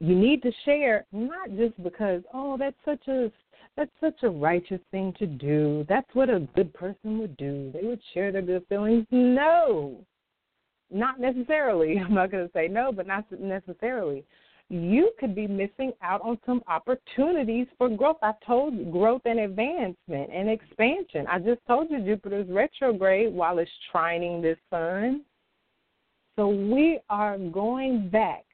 You need to share not just because, oh, that's such a that's such a righteous thing to do. That's what a good person would do. They would share their good feelings. No. Not necessarily. I'm not going to say no, but not necessarily you could be missing out on some opportunities for growth. I told you growth and advancement and expansion. I just told you Jupiter's retrograde while it's trining this sun. So we are going back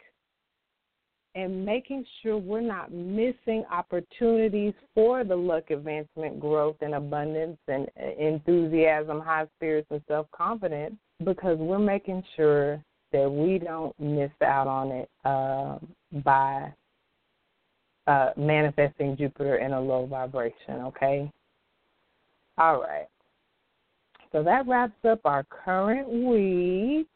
and making sure we're not missing opportunities for the luck advancement, growth, and abundance and enthusiasm, high spirits, and self confidence because we're making sure that we don't miss out on it uh, by uh, manifesting Jupiter in a low vibration, okay? All right. So that wraps up our current week.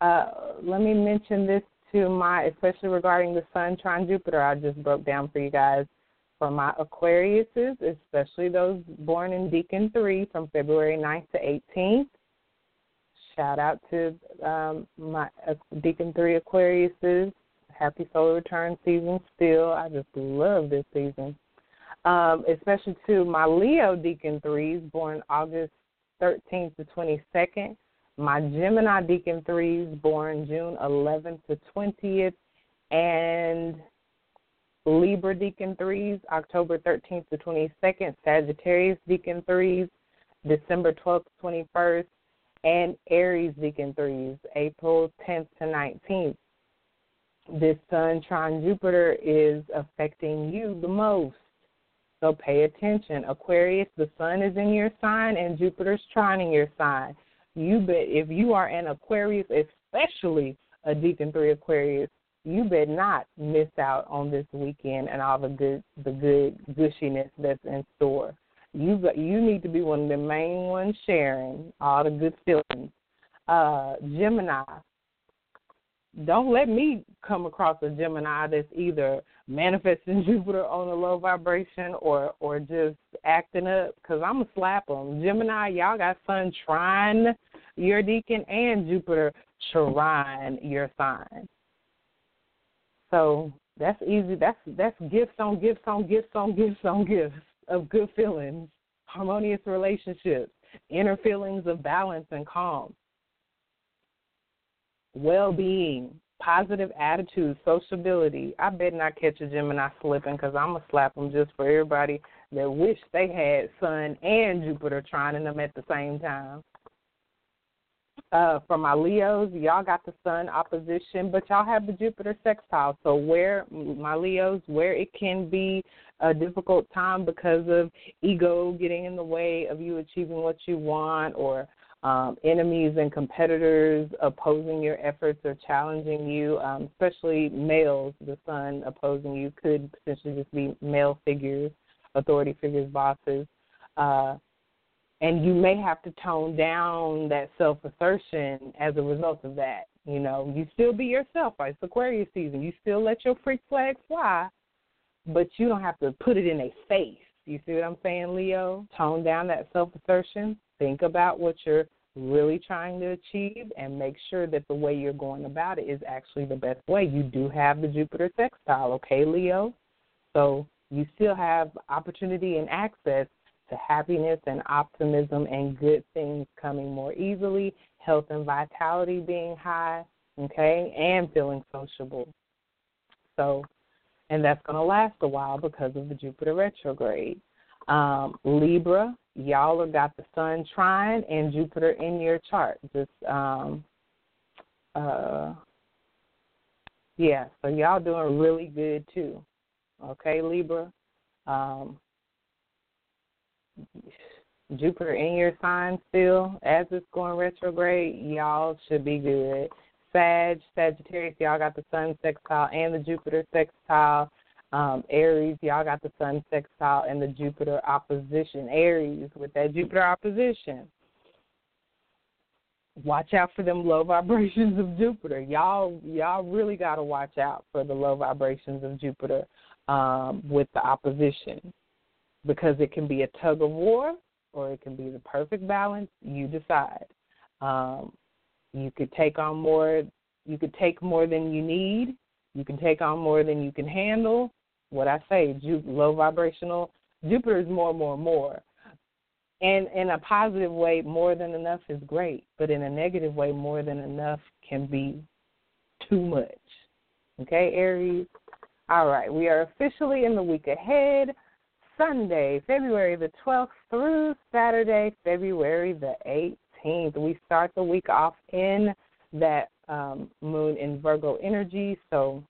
Uh, let me mention this to my, especially regarding the Sun trine Jupiter, I just broke down for you guys. For my Aquariuses, especially those born in Decan 3 from February 9th to 18th, Shout out to um, my uh, Decan Three Aquariuses. Happy solar return season still. I just love this season. Um, especially to my Leo Decan Threes, born August 13th to 22nd. My Gemini Decan Threes, born June 11th to 20th. And Libra Decan Threes, October 13th to 22nd. Sagittarius Decan Threes, December 12th to 21st and Aries Decan threes, April 10th to 19th. This Sun trine Jupiter is affecting you the most. So pay attention. Aquarius, the sun is in your sign and Jupiter's trining your sign. You bet if you are an Aquarius, especially a Decan 3 Aquarius, you bet not miss out on this weekend and all the good the good gushiness that's in store. You you need to be one of the main ones sharing all the good feelings. Uh, Gemini, don't let me come across a Gemini that's either manifesting Jupiter on a low vibration or or just acting up because I'm gonna slap them. Gemini, y'all got Sun trine your decan and Jupiter trine your sign. So that's easy. That's that's gifts on gifts on gifts on gifts on gifts of good feelings, harmonious relationships, inner feelings of balance and calm well being, positive attitude, sociability. I bet not catch a Gemini slipping because I'm going to slap them just for everybody that wish they had Sun and Jupiter trying them at the same time. Uh, for my Leos, y'all got the Sun opposition, but y'all have the Jupiter sextile. So where my Leos, where it can be a difficult time because of ego getting in the way of you achieving what you want, or um, enemies and competitors opposing your efforts or challenging you, um, especially males, the sun opposing you could potentially just be male figures, authority figures, bosses. Uh, and you may have to tone down that self assertion as a result of that. You know, you still be yourself. Right? It's Aquarius season. You still let your freak flag fly, but you don't have to put it in a face. You see what I'm saying, Leo? Tone down that self assertion. Think about what you're really trying to achieve and make sure that the way you're going about it is actually the best way. You do have the Jupiter sextile, okay, Leo? So you still have opportunity and access to happiness and optimism and good things coming more easily, health and vitality being high, okay, and feeling sociable. So, and that's going to last a while because of the Jupiter retrograde. Um, Libra, y'all have got the Sun trine and Jupiter in your chart. Just um, uh, yeah, so y'all doing really good too. Okay, Libra. Um, Jupiter in your sign still as it's going retrograde. Y'all should be good. Sag, Sagittarius, y'all got the Sun sextile and the Jupiter sextile. Um, Aries, y'all got the Sun sextile and the Jupiter opposition. Aries with that Jupiter opposition. Watch out for them low vibrations of Jupiter. Y'all, y'all really got to watch out for the low vibrations of Jupiter um, with the opposition, because it can be a tug of war or it can be the perfect balance. You decide. Um, you could take on more. You could take more than you need. You can take on more than you can handle, what I say, low vibrational. Jupiter is more, more, more. And in a positive way, more than enough is great, but in a negative way, more than enough can be too much. Okay, Aries? All right, we are officially in the week ahead. Sunday, February the 12th through Saturday, February the 18th. We start the week off in that um, moon in Virgo energy, so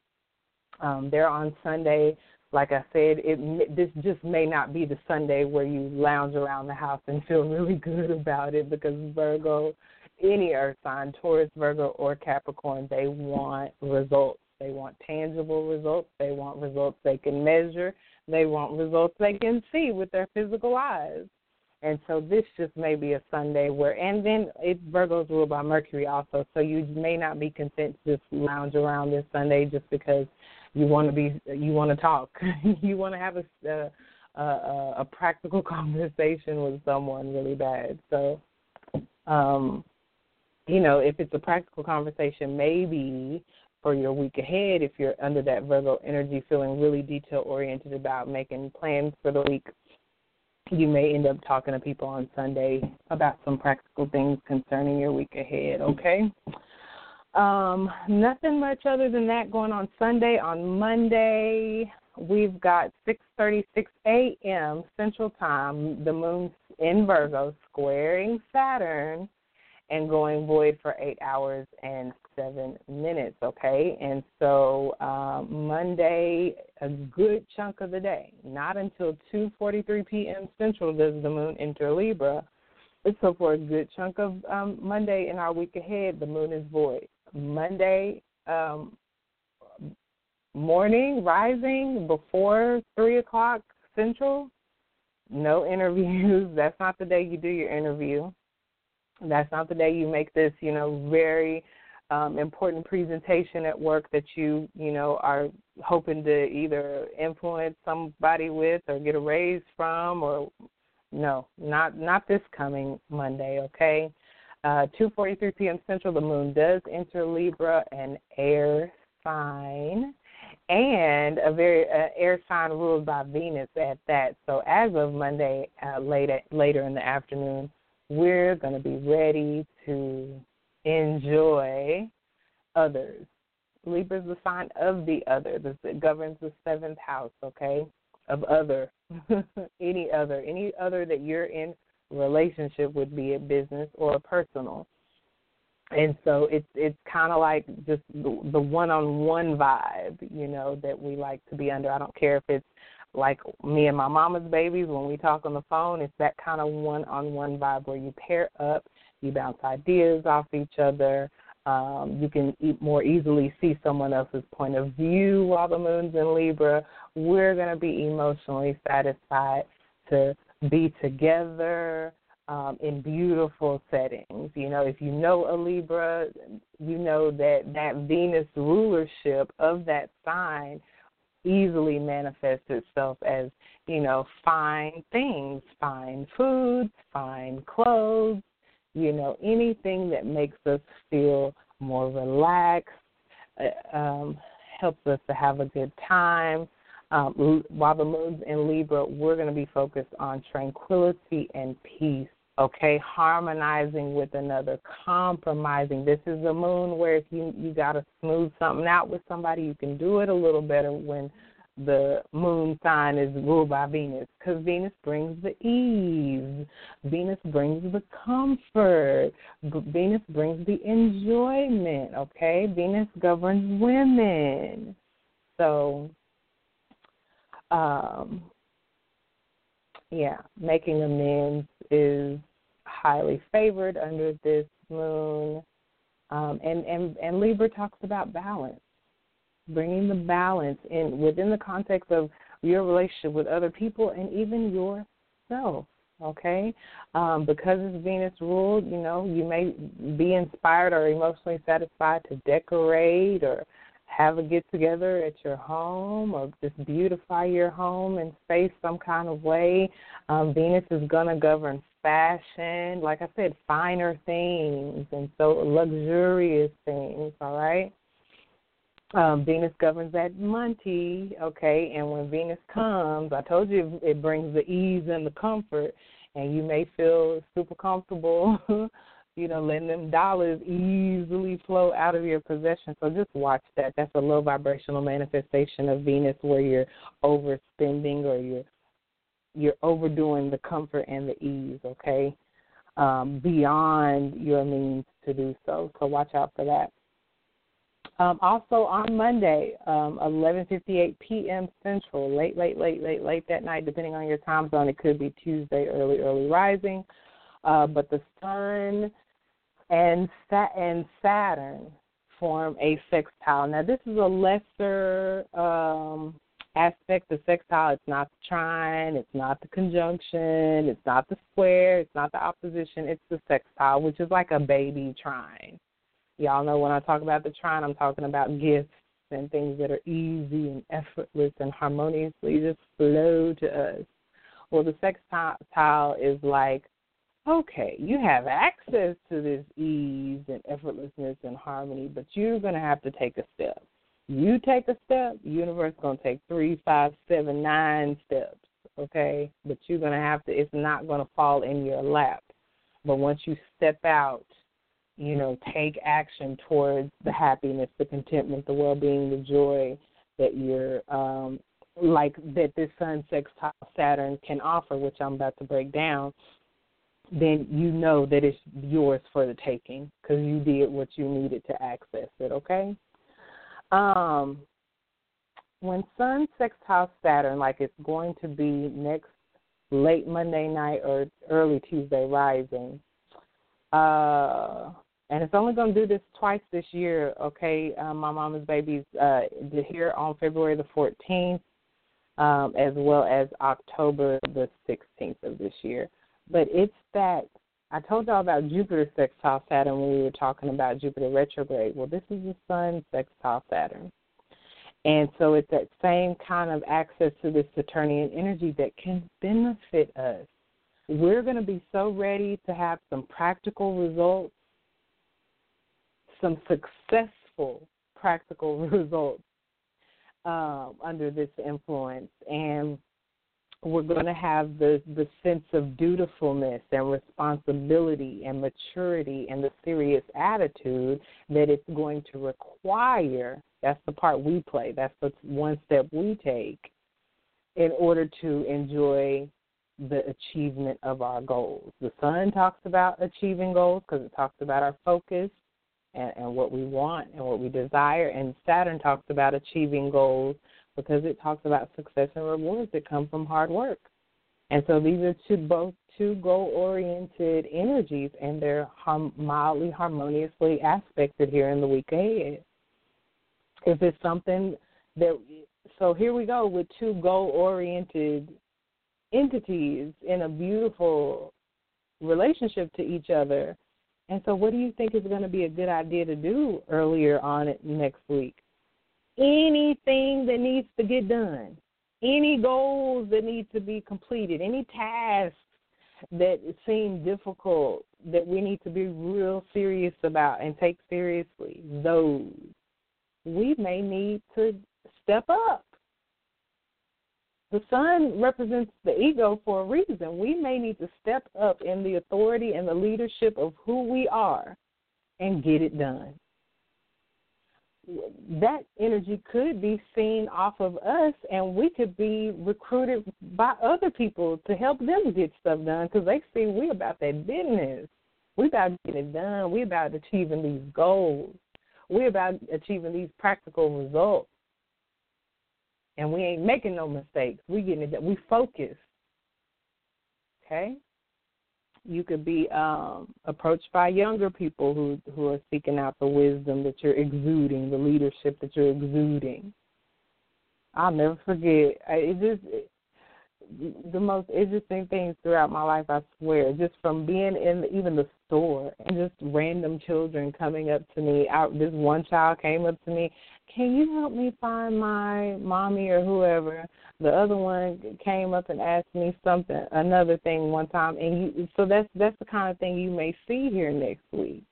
um, they're on Sunday. Like I said, it this just may not be the Sunday where you lounge around the house and feel really good about it because Virgo, any Earth sign, Taurus, Virgo, or Capricorn, they want results. They want tangible results. They want results they can measure. They want results they can see with their physical eyes. And so this just may be a Sunday where, and then it Virgo's ruled by Mercury also, so you may not be content to just lounge around this Sunday just because you want to be you want to talk you want to have a, a a practical conversation with someone really bad so um you know if it's a practical conversation maybe for your week ahead if you're under that virgo energy feeling really detail oriented about making plans for the week you may end up talking to people on sunday about some practical things concerning your week ahead okay um, nothing much other than that going on Sunday. On Monday, we've got 6:36 a.m. Central Time. The moon's in Virgo, squaring Saturn, and going void for eight hours and seven minutes. Okay, and so um, Monday, a good chunk of the day, not until 2:43 p.m. Central does the moon enter Libra. So for a good chunk of um, Monday in our week ahead, the moon is void. Monday um, morning, rising before three o'clock Central, no interviews. That's not the day you do your interview. That's not the day you make this, you know, very um, important presentation at work that you, you know, are hoping to either influence somebody with or get a raise from or no, not not this coming Monday, okay? Uh 2:43 p.m. Central the moon does enter Libra and air sign and a very uh, air sign ruled by Venus at that. So as of Monday uh, later later in the afternoon, we're going to be ready to enjoy others. Libra is the sign of the other. This governs the seventh house, okay? Of other, any other, any other that you're in relationship with, be it business or personal and so it's it's kind of like just the, the one-on-one vibe, you know, that we like to be under. I don't care if it's like me and my mama's babies when we talk on the phone. It's that kind of one-on-one vibe where you pair up, you bounce ideas off each other. Um, you can e- more easily see someone else's point of view while the moon's in Libra. We're going to be emotionally satisfied to be together um, in beautiful settings. You know, if you know a Libra, you know that that Venus rulership of that sign easily manifests itself as, you know, fine things, fine foods, fine clothes, you know, anything that makes us feel more relaxed, uh, um, helps us to have a good time. Um, while the moon's in Libra, we're going to be focused on tranquility and peace okay harmonizing with another compromising. This is a moon where if you you got to smooth something out with somebody you can do it a little better when the moon sign is ruled by venus because venus brings the ease. Venus brings the comfort. Venus brings the enjoyment okay? Venus governs women. So um yeah, making amends is highly favored under this moon. Um, and, and, and Libra talks about balance, bringing the balance in within the context of your relationship with other people and even yourself. Okay, um, because it's Venus ruled, you know, you may be inspired or emotionally satisfied to decorate or have a get together at your home or just beautify your home and space some kind of way. Um, Venus is going to govern fashion, like I said, finer things and so luxurious things, all right? Um, Venus governs that money, okay, and when Venus comes, I told you it brings the ease and the comfort, and you may feel super comfortable you know, letting them dollars easily flow out of your possession. So just watch that. That's a low vibrational manifestation of Venus where you're overspending or you're you're overdoing the comfort and the ease, okay? Um, beyond your means to do so. So watch out for that. Um, also on Monday, um, 11:58 p.m. Central, late, late, late, late, late that night, depending on your time zone. It could be Tuesday, early, early rising. Uh, but the sun and and Saturn form a sextile. Now, this is a lesser um, aspect of sextile. It's not the trine, it's not the conjunction, it's not the square, it's not the opposition. It's the sextile, which is like a baby trine. Y'all know when I talk about the trine, I'm talking about gifts and things that are easy and effortless and harmoniously just flow to us. Well, the sextile is like okay, you have access to this ease and effortlessness and harmony, but you're going to have to take a step. You take a step, the universe going to take three, five, seven, nine steps, okay? But you're going to have to, it's not going to fall in your lap. But once you step out, you know, take action towards the happiness, the contentment, the well being, the joy that you're um like that this sun sextile Saturn can offer, which I'm about to break down then you know that it's yours for the taking because you did what you needed to access it. Okay. Um, when Sun sextile Saturn, like it's going to be next late Monday night or early Tuesday rising, uh, and it's only going to do this twice this year. Okay, um, my mama's baby's uh, here on February the 14th, um, as well as October the 16th of this year. But it's that I told y'all about Jupiter sextile Saturn when we were talking about Jupiter retrograde. Well, this is the Sun sextile Saturn. And so it's that same kind of access to this Saturnian energy that can benefit us. We're going to be so ready to have some practical results, some successful practical results um, under this influence. And we're going to have the, the sense of dutifulness and responsibility and maturity and the serious attitude that it's going to require that's the part we play. That's the one step we take in order to enjoy the achievement of our goals. The sun talks about achieving goals because it talks about our focus and, and what we want and what we desire. And Saturn talks about achieving goals because it talks about success and rewards that come from hard work. And so these are two both two goal oriented energies and they're harm, mildly harmoniously aspected here in the week ahead if it's something that so here we go with two goal oriented entities in a beautiful relationship to each other. And so what do you think is going to be a good idea to do earlier on next week? Anything that needs to get done, any goals that need to be completed, any tasks that seem difficult that we need to be real serious about and take seriously, those we may need to step up. The sun represents the ego for a reason. We may need to step up in the authority and the leadership of who we are and get it done. That energy could be seen off of us, and we could be recruited by other people to help them get stuff done because they see we about that business. We about getting it done. We about achieving these goals. We're about achieving these practical results. And we ain't making no mistakes. We getting it we focus. Okay? You could be um, approached by younger people who who are seeking out the wisdom that you're exuding, the leadership that you're exuding. I'll never forget. It just the most interesting things throughout my life, I swear, just from being in even the store and just random children coming up to me. Out this one child came up to me, "Can you help me find my mommy or whoever?" The other one came up and asked me something, another thing one time, and you. So that's that's the kind of thing you may see here next week.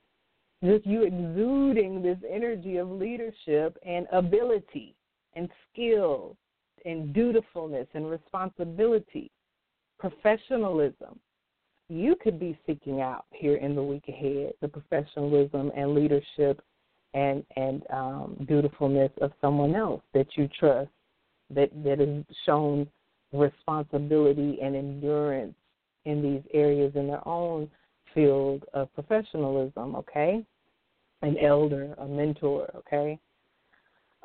Just you exuding this energy of leadership and ability and skill and dutifulness and responsibility, professionalism. You could be seeking out here in the week ahead the professionalism and leadership and and um, dutifulness of someone else that you trust, that that has shown responsibility and endurance in these areas in their own field of professionalism. Okay, an elder, a mentor. Okay,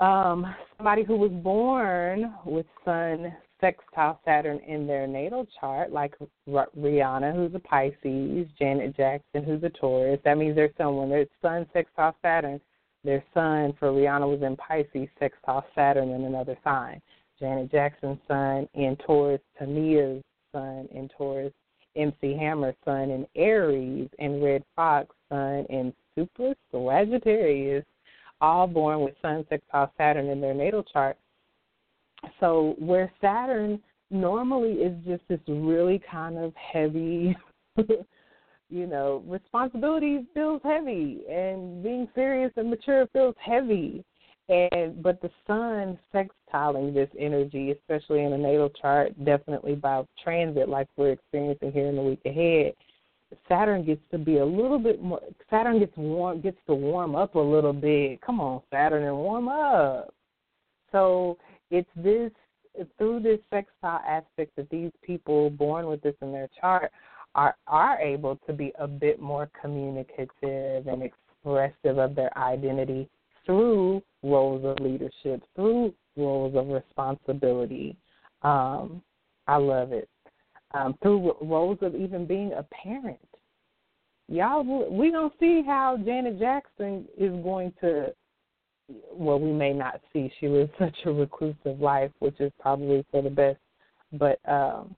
um, somebody who was born with Sun sextile Saturn in their natal chart, like Rihanna, who's a Pisces, Janet Jackson, who's a Taurus. That means there's someone. There's Sun sextile Saturn. Their Sun for Rihanna was in Pisces, sextile Saturn in another sign. Janet Jackson's Sun in Taurus, Tamia's Sun in Taurus, MC Hammer's Sun in Aries, and Redd Foxx Sun in Super Sagittarius all born with Sun sextile Saturn in their natal chart. So where Saturn normally is just this really kind of heavy, you know, responsibility feels heavy, and being serious and mature feels heavy. And but the sun sextiling this energy, especially in a natal chart, definitely by transit, like we're experiencing here in the week ahead, Saturn gets to be a little bit more. Saturn gets warm, gets to warm up a little bit. Come on, Saturn, and warm up. So it's this through this sextile aspect that these people born with this in their chart are are able to be a bit more communicative and expressive of their identity through roles of leadership, through roles of responsibility. Um, I love it. Um, through roles of even being a parent. Y'all, we gonna see how Janet Jackson is going to. Well, we may not see. She was such a reclusive life, which is probably for the best. But um,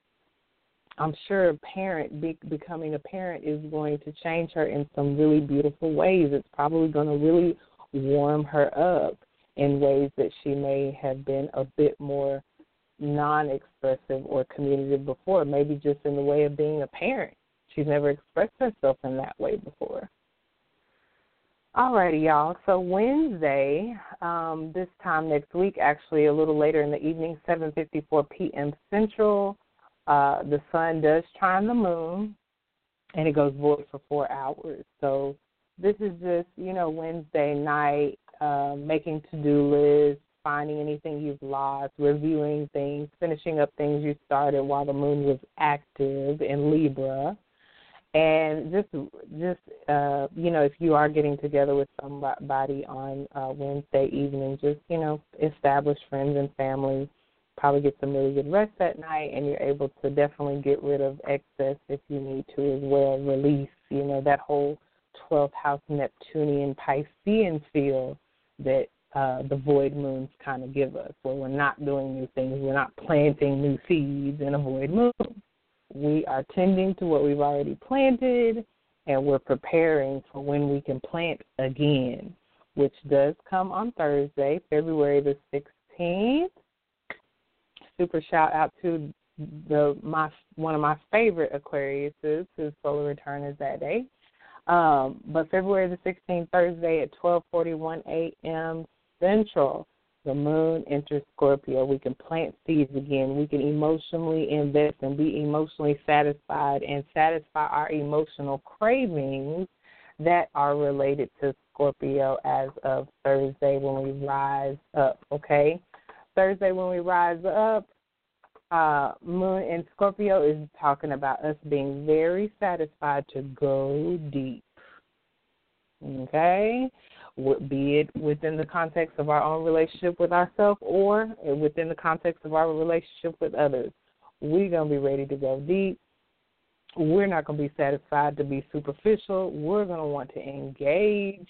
I'm sure a parent be, becoming a parent is going to change her in some really beautiful ways. It's probably going to really warm her up in ways that she may have been a bit more non-expressive or communicative before. Maybe just in the way of being a parent. She's never expressed herself in that way before. Alrighty, y'all. So Wednesday, um, this time next week, actually a little later in the evening, 7:54 p.m. Central, uh, the sun does trine the moon, and it goes void for four hours. So this is just you know Wednesday night, uh, making to-do lists, finding anything you've lost, reviewing things, finishing up things you started while the moon was active in Libra. And just, just uh, you know, if you are getting together with somebody on uh, Wednesday evening, just you know, establish friends and family probably get some really good rest that night and you're able to definitely get rid of excess if you need to as well release you know that whole 12th house neptunian piscean feel that uh, the void moons kind of give us where we're not doing new things we're not planting new seeds in a void moon we are tending to what we've already planted and we're preparing for when we can plant again which does come on thursday february the 16th super shout out to the my one of my favorite Aquariuses whose solar return is that day. Um, but February the 16th, Thursday at 12:41 a.m. Central, the moon enters Scorpio. We can plant seeds again. We can emotionally invest and be emotionally satisfied and satisfy our emotional cravings that are related to Scorpio as of Thursday when we rise up. Okay, Thursday when we rise up, uh, Moon in Scorpio is talking about us being very satisfied to go deep. Okay? Be it within the context of our own relationship with ourselves or within the context of our relationship with others. We're going to be ready to go deep. We're not going to be satisfied to be superficial. We're going to want to engage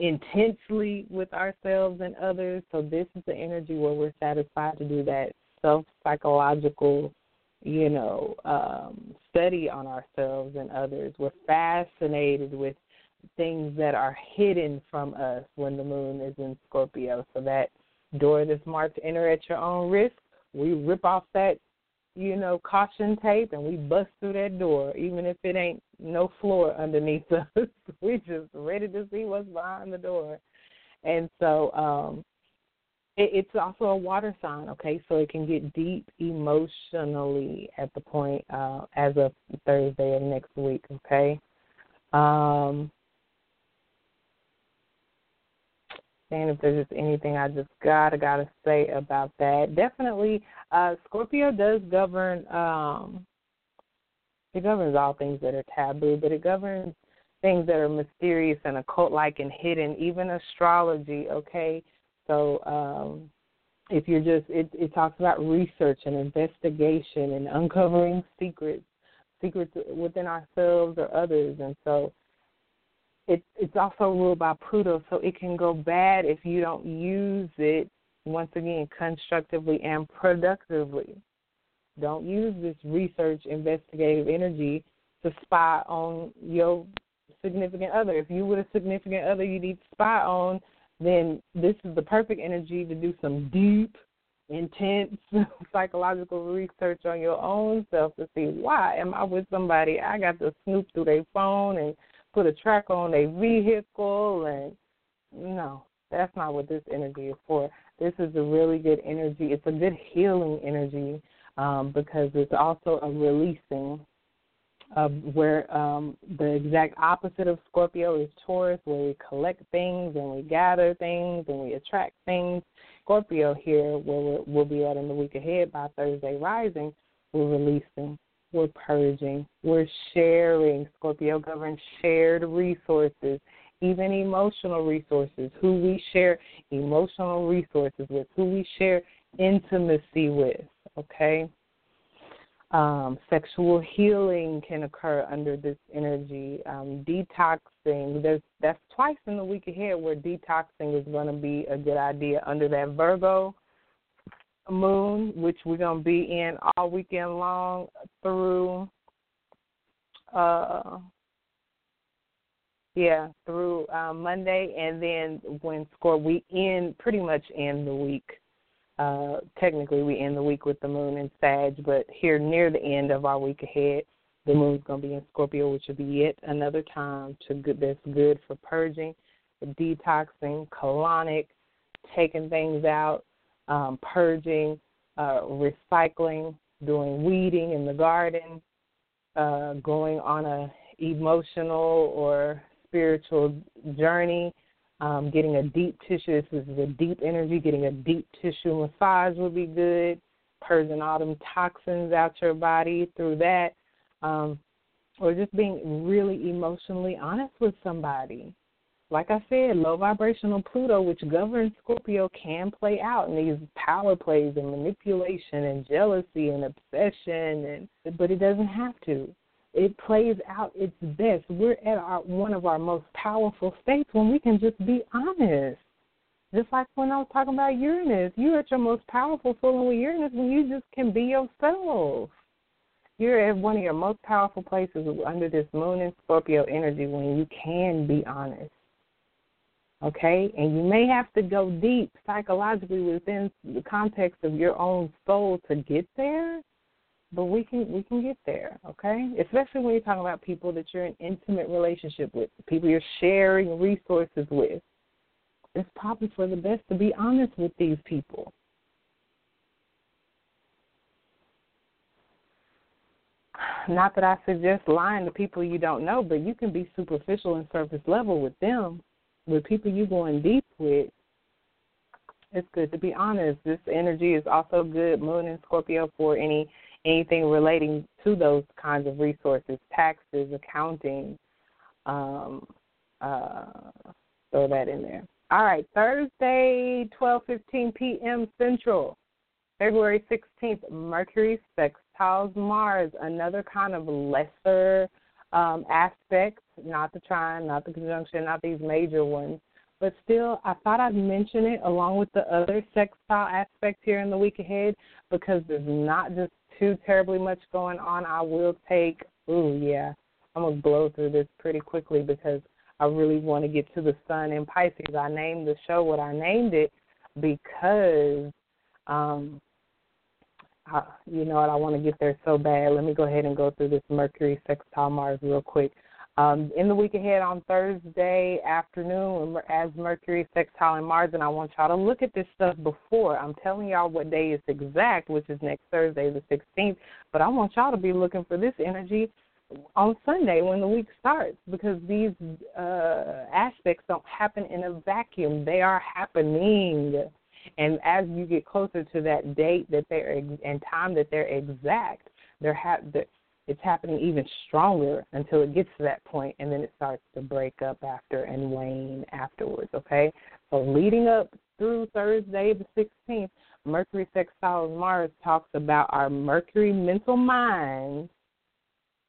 intensely with ourselves and others. So this is the energy where we're satisfied to do that self psychological, you know, um, study on ourselves and others. We're fascinated with things that are hidden from us when the moon is in Scorpio. So that door that's marked enter at your own risk, we rip off that, you know, caution tape and we bust through that door, even if it ain't no floor underneath us. we just ready to see what's behind the door. And so um it's also a water sign, okay? So it can get deep emotionally at the point uh, as of Thursday of next week, okay? Um, and if there's just anything I just gotta gotta say about that, definitely uh, Scorpio does govern. Um, it governs all things that are taboo, but it governs things that are mysterious and occult-like and hidden, even astrology. Okay, so um, if you're just, it, it talks about research and investigation and uncovering secrets, secrets within ourselves or others, and so it, it's also ruled by Pluto, so it can go bad if you don't use it once again constructively and productively. Don't use this research investigative energy to spy on your significant other. If you were a significant other you need to spy on, then this is the perfect energy to do some deep, intense psychological research on your own self to see why am I with somebody I got to snoop through their phone and put a track on a vehicle and no, that's not what this energy is for. This is a really good energy. It's a good healing energy um, because it's also a releasing uh, where um, the exact opposite of Scorpio is Taurus, where we collect things and we gather things and we attract things. Scorpio here, where we'll be at in the week ahead by Thursday rising, we're releasing. We're purging. We're sharing. Scorpio governs shared resources, even emotional resources, who we share emotional resources with, who we share intimacy with, okay? Um, sexual healing can occur under this energy. Um, detoxing, there's that's twice in the week ahead where detoxing is going to be a good idea under that Virgo moon, which we're going to be in all weekend long through, uh, yeah, through uh, Monday, and then when score we end pretty much end the week. Uh, technically, we end the week with the moon in Sag, but here near the end of our week ahead, the moon's going to be in Scorpio, which will be yet another time to good, that's good for purging, detoxing, colonic, taking things out, um, purging, uh, recycling, doing weeding in the garden, uh, going on a emotional or spiritual journey, um, getting a deep tissue. This is a deep energy. Getting a deep tissue massage would be good. Purging all them toxins out your body through that, um, or just being really emotionally honest with somebody like I said, low vibrational Pluto, which governs Scorpio, can play out in these power plays and manipulation and jealousy and obsession, and but it doesn't have to. It plays out its best. We're at our one of our most powerful states when we can just be honest. Just like when I was talking about Uranus, you're at your most powerful feeling with Uranus when you just can be yourself. You're at one of your most powerful places under this Moon and Scorpio energy when you can be honest okay? And you may have to go deep psychologically within the context of your own soul to get there, but we can we can get there, okay? Especially when you're talking about people that you're in intimate relationship with, people you're sharing resources with. It's probably for the best to be honest with these people. Not that I suggest lying to people you don't know, but you can be superficial and surface level with them with people you going deep with, it's good to be honest. This energy is also good, Moon and Scorpio, for any anything relating to those kinds of resources, taxes, accounting. Um, uh, throw that in there. All right, Thursday, twelve fifteen p.m. Central, February sixteenth. Mercury sextiles Mars, another kind of lesser um, aspects, not the trine, not the conjunction, not these major ones. But still, I thought I'd mention it along with the other sextile aspects here in the week ahead because there's not just too terribly much going on. I will take, ooh, yeah, I'm going to blow through this pretty quickly because I really want to get to the sun in Pisces. I named the show what I named it because um, You know what, I want to get there so bad. Let me go ahead and go through this Mercury sextile Mars real quick. Um, in the week ahead on Thursday afternoon, as Mercury sextile and Mars, and I want y'all to look at this stuff before. I'm telling y'all what day is exact, which is next Thursday, the 16th, but I want y'all to be looking for this energy on Sunday when the week starts because these uh, aspects don't happen in a vacuum. They are happening. And as you get closer to that date that they're and time that they're exact, they're ha- it's happening even stronger until it gets to that point, and then it starts to break up after and wane afterwards. Okay, so leading up through Thursday the 16th, Mercury sextiles Mars talks about our Mercury mental mind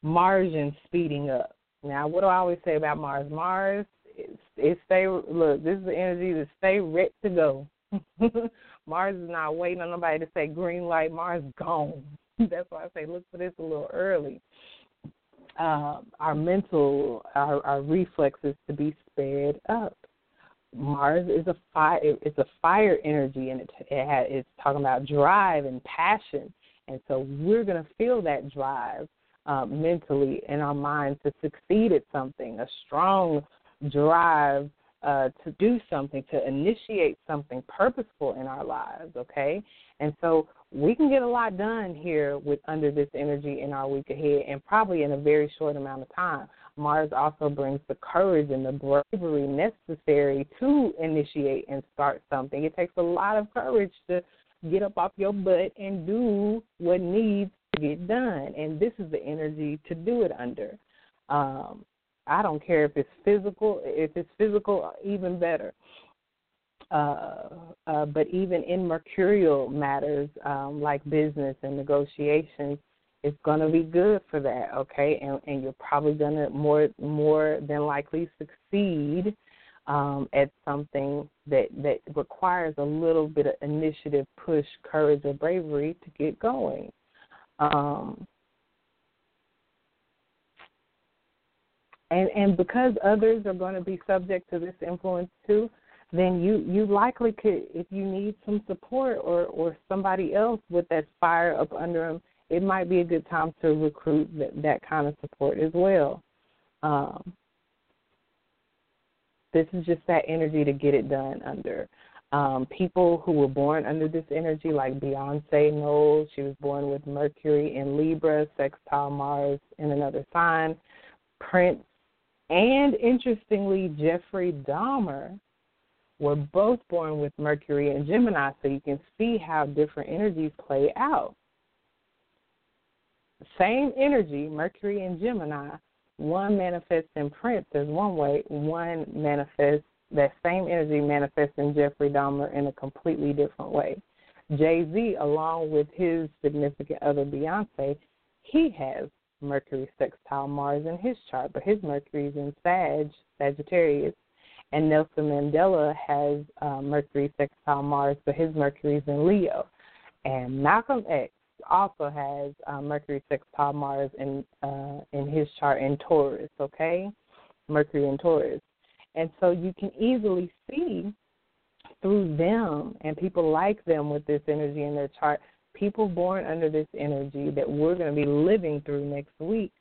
margin speeding up. Now, what do I always say about Mars? Mars, it, it stay look. This is the energy to stay ready to go. Mars is not waiting on nobody to say green light. Mars gone. That's why I say look for this a little early. Uh, our mental, our, our reflexes to be sped up. Mars is a fire. It's a fire energy, and it, it has, it's talking about drive and passion. And so we're going to feel that drive uh, mentally in our minds to succeed at something. A strong drive uh, to do something, to initiate something purposeful in our lives, okay? And so we can get a lot done here with under this energy in our week ahead and probably in a very short amount of time. Mars also brings the courage and the bravery necessary to initiate and start something. It takes a lot of courage to get up off your butt and do what needs to get done, and this is the energy to do it under. Um, I don't care if it's physical. If it's physical, even better. Uh, uh, but even in mercurial matters um, like business and negotiations, it's going to be good for that. Okay, and and you're probably going to more more than likely succeed um, at something that that requires a little bit of initiative, push, courage, or bravery to get going. Um, and and because others are going to be subject to this influence too, then you you likely could, if you need some support or or somebody else with that fire up under them, it might be a good time to recruit that, that kind of support as well. Um, this is just that energy to get it done under. Um, people who were born under this energy, like Beyonce Knowles, she was born with Mercury in Libra, sextile Mars in another sign. Prince and interestingly, Jeffrey Dahmer were both born with Mercury and Gemini, so you can see how different energies play out. Same energy, Mercury and Gemini, one manifests in Prince as one way, one manifests that same energy manifests in Jeffrey Dahmer in a completely different way. Jay Z, along with his significant other Beyonce, he has Mercury sextile Mars in his chart, but his Mercury is in Sag, Sagittarius. And Nelson Mandela has uh, Mercury sextile Mars, but his Mercury is in Leo. And Malcolm X also has uh, Mercury sextile Mars in uh, in his chart in Taurus. Okay, Mercury in Taurus, and so you can easily see through them and people like them with this energy in their chart people born under this energy that we're going to be living through next week,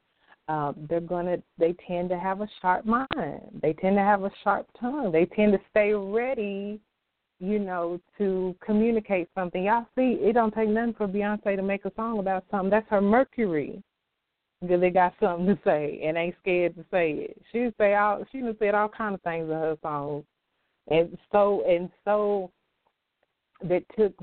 uh, they're going to, they tend to have a sharp mind. They tend to have a sharp tongue. They tend to stay ready, you know, to communicate something. Y'all see, it don't take nothing for Beyonce to make a song about something. That's her Mercury. Because they got something to say and ain't scared to say it. She say all she done said all kind of things in her songs. And so and so that took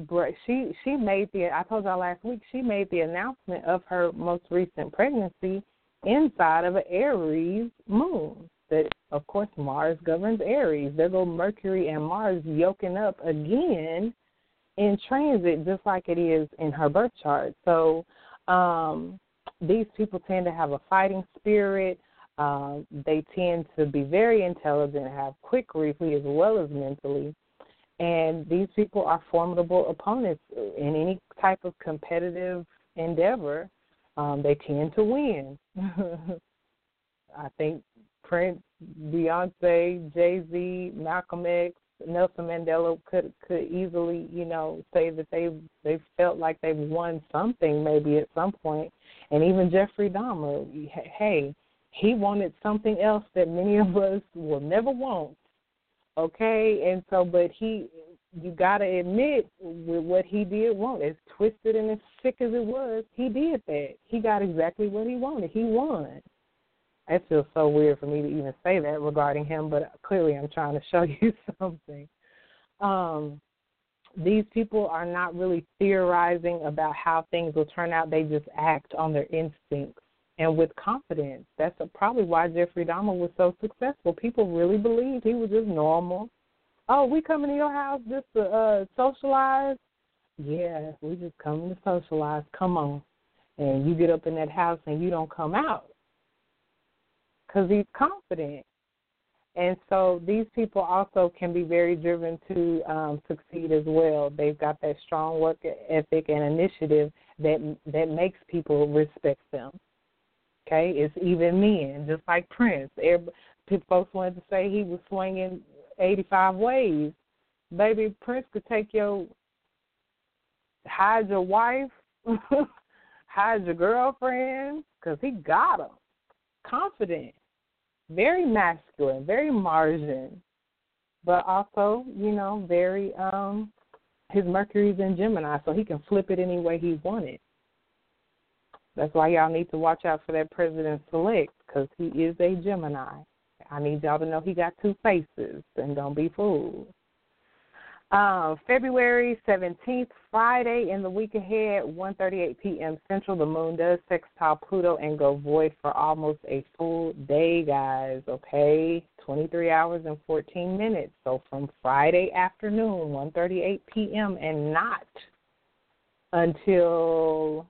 she she made the I told y'all last week she made the announcement of her most recent pregnancy inside of an Aries moon. That of course Mars governs Aries. There go Mercury and Mars yoking up again in transit just like it is in her birth chart. So um these people tend to have a fighting spirit. Uh, they tend to be very intelligent, have quick reflexes as well as mentally and these people are formidable opponents in any type of competitive endeavor. Um, they tend to win. I think Prince, Beyonce, Jay Z, Malcolm X, Nelson Mandela could could easily, you know, say that they they felt like they've won something maybe at some point. And even Jeffrey Dahmer, hey, he wanted something else that many of us will never want okay? And so but he you got to admit with what he did want. As twisted and as sick as it was he did that. He got exactly what he wanted. He won. That feels so weird for me to even say that regarding him but clearly i'm trying to show you something. Um these people are not really theorizing about how things will turn out. They just act on their instincts and with confidence. That's probably why Jeffrey Dahmer was so successful. People really believed he was just normal. Oh, we coming to your house just to uh socialize? Yeah, we just coming to socialize. Come on. And you get up in that house and you don't come out because he's confident. And so these people also can be very driven to um, succeed as well. They've got that strong work ethic and initiative that that makes people respect them. Okay, it's even men, just like Prince. Everybody, folks wanted to say he was swinging 85 ways. Baby, Prince could take your hide your wife, hide your girlfriend, because he got them. Confident, very masculine, very Martian, but also, you know, very um his Mercury's in Gemini, so he can flip it any way he wanted. That's why y'all need to watch out for that president select because he is a Gemini. I need y'all to know he got two faces and don't be fooled. Um, February 17th, Friday in the week ahead, 1:38 p.m. Central, the moon does sextile Pluto and go void for almost a full day, guys. Okay, 23 hours and 14 minutes. So from Friday afternoon, 1:38 p.m. and not until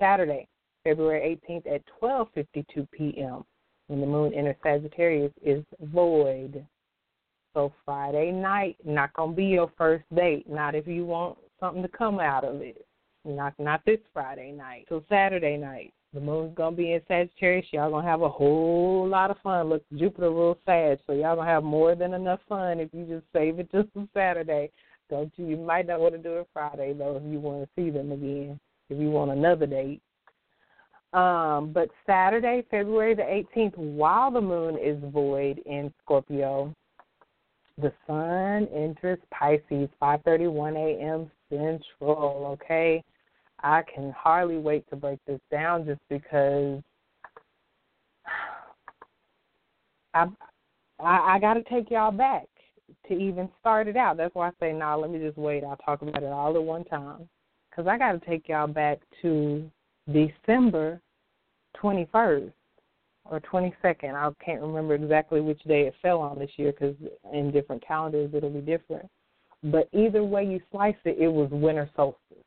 Saturday, February 18th at 12:52 p.m. when the moon enters Sagittarius is void. So Friday night not gonna be your first date. Not if you want something to come out of it. Not not this Friday night. So Saturday night. The moon's gonna be in Sagittarius. Y'all gonna have a whole lot of fun. Look, Jupiter rules Sag, so y'all gonna have more than enough fun if you just save it for Saturday. Don't you? You might not want to do it Friday though if you want to see them again. If you want another date. Um, but Saturday, February the 18th, while the moon is void in Scorpio, the sun enters Pisces 5:31 a.m. Central. Okay, I can hardly wait to break this down, just because I I, I got to take y'all back to even start it out. That's why I say, nah, let me just wait. I'll talk about it all at one time, because I got to take y'all back to December 21st or 22nd. I can't remember exactly which day it fell on this year because in different calendars it'll be different. But either way you slice it, it was winter solstice.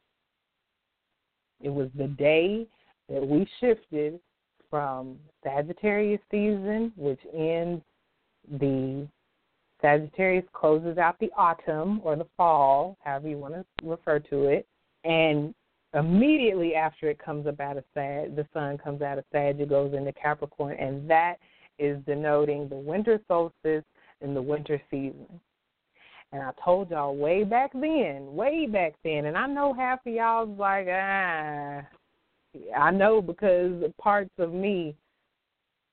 It was the day that we shifted from Sagittarius season, which ends the Sagittarius closes out the autumn or the fall, however you want to refer to it, and immediately after it comes up out of Sag, the sun comes out of Sag, it goes into Capricorn, and that is denoting the winter solstice and the winter season. And I told y'all way back then, way back then, and I know half of y'all was like, ah, I know because parts of me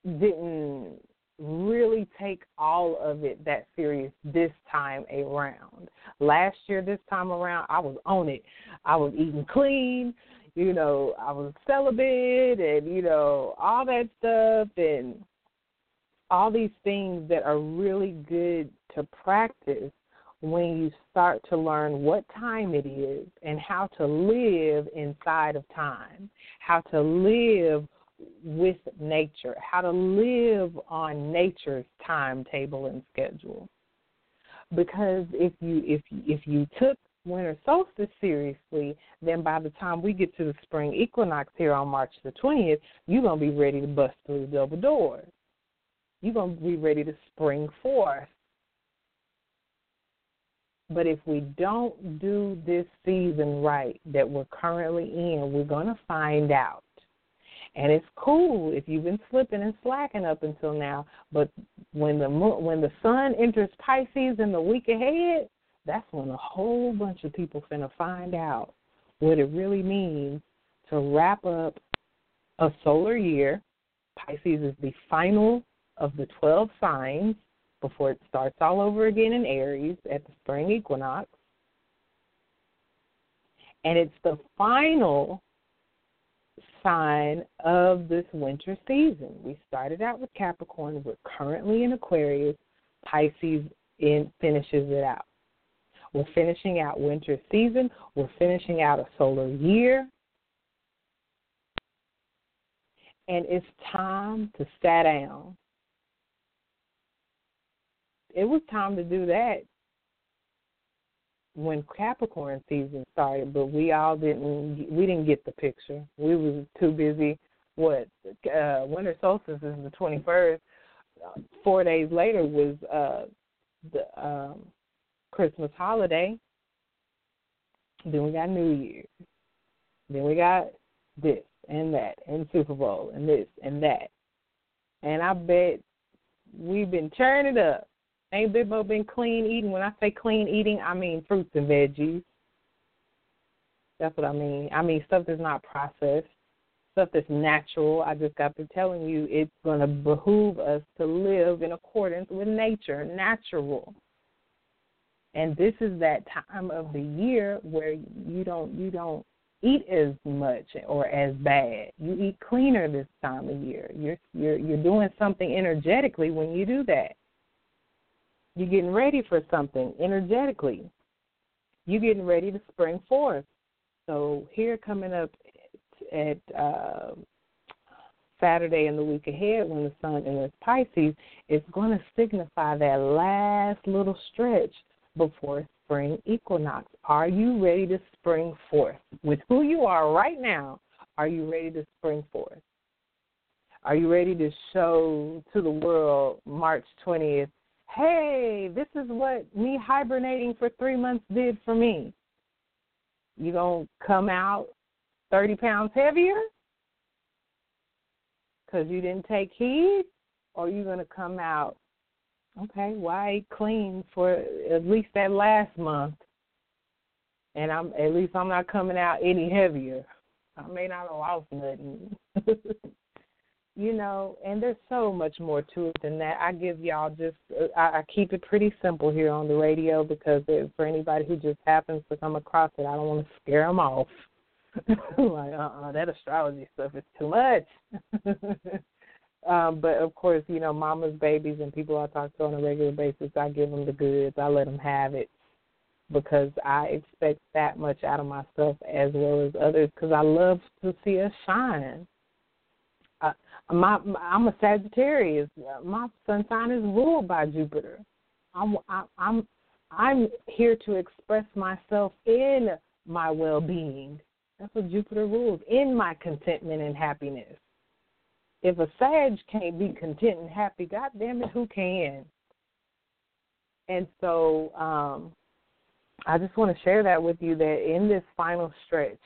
didn't really take all of it that serious this time around. Last year, this time around, I was on it. I was eating clean, you know, I was celibate and, you know, all that stuff and all these things that are really good to practice when you start to learn what time it is and how to live inside of time, how to live with nature, how to live on nature's timetable and schedule. Because if you if if you took winter solstice seriously, then by the time we get to the spring equinox here on March the 20th, you're going to be ready to bust through the double doors. You're going to be ready to spring forth. But if we don't do this season right that we're currently in, we're going to find out and it's cool if you've been slipping and slacking up until now. But when the when the sun enters Pisces in the week ahead, that's when a whole bunch of people finna find out what it really means to wrap up a solar year. Pisces is the final of the 12 signs before it starts all over again in Aries at the spring equinox. And it's the final sign of this winter season. We started out with Capricorn. We're currently in Aquarius. Pisces in, finishes it out. We're finishing out winter season. We're finishing out a solar year. And it's time to sit down. It was time to do that when Capricorn season started, but we all didn't we didn't get the picture. We was too busy. What uh, winter solstice is the twenty first. Four days later was uh, the um, Christmas holiday. Then we got New Year's. Then we got this and that and Super Bowl and this and that. And I bet we've been turning it up Ain't Big Mo been clean eating? When I say clean eating, I mean fruits and veggies. That's what I mean. I mean stuff that's not processed, stuff that's natural. I just got to telling you, it's going to behoove us to live in accordance with nature, natural. And this is that time of the year where you don't you don't eat as much or as bad. You eat cleaner this time of year. You're you're you're doing something energetically when you do that. You're getting ready for something energetically. You're getting ready to spring forth. So here coming up at uh, Saturday and the week ahead when the sun enters Pisces, it's going to signify that last little stretch before spring equinox. Are you ready to spring forth? With who you are right now, are you ready to spring forth? Are you ready to show to the world March 20th, hey, this is what me hibernating for three months did for me? You to come out 30 pounds heavier? because you didn't take heed, or you're going to come out, okay, why clean for at least that last month? And I'm at least I'm not coming out any heavier. I may not have lost nothing. you know, and there's so much more to it than that. I give y'all just, I, I keep it pretty simple here on the radio because if, for anybody who just happens to come across it, I don't want to scare them off. like, uh uh that astrology stuff is too much. um, but of course, you know, mama's babies and people I talk to on a regular basis, I give them the goods. I let them have it because I expect that much out of myself as well as others because I love to see us shine. Uh, my, I'm a Sagittarius. My sun sign is ruled by Jupiter. I'm I, I'm I'm here to express myself in my well-being that's what Jupiter rules in my contentment and happiness. If a Sag can't be content and happy, God damn it, who can? And so um, I just want to share that with you that in this final stretch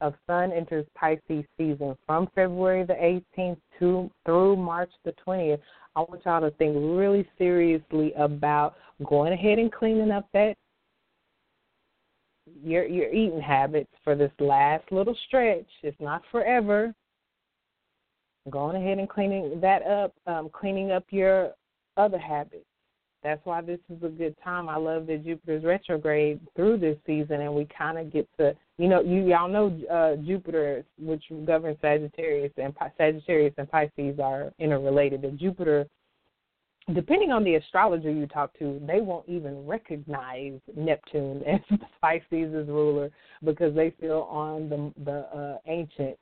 of Sun enters Pisces season from February the 18th to through March the 20th, I want y'all to think really seriously about going ahead and cleaning up that your your eating habits for this last little stretch. It's not forever. Going ahead and cleaning that up, um, cleaning up your other habits. That's why this is a good time. I love that Jupiter's retrograde through this season, and we kind of get to, you know, you y'all know uh, Jupiter, which governs Sagittarius and Sagittarius and Pisces are interrelated. And Jupiter depending on the astrologer you talk to, they won't even recognize Neptune as Pisces' ruler because they feel on the the uh, ancient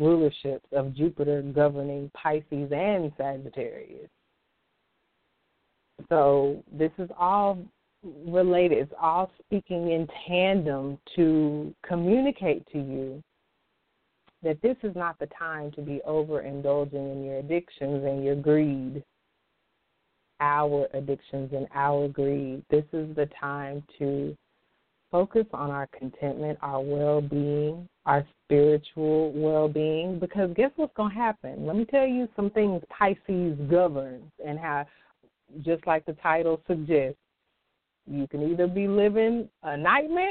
rulerships of Jupiter governing Pisces and Sagittarius. So this is all related. It's all speaking in tandem to communicate to you that this is not the time to be overindulging in your addictions and your greed our addictions and our greed. This is the time to focus on our contentment, our well being, our spiritual well being, because guess what's going to happen? Let me tell you some things Pisces governs and how, just like the title suggests, you can either be living a nightmare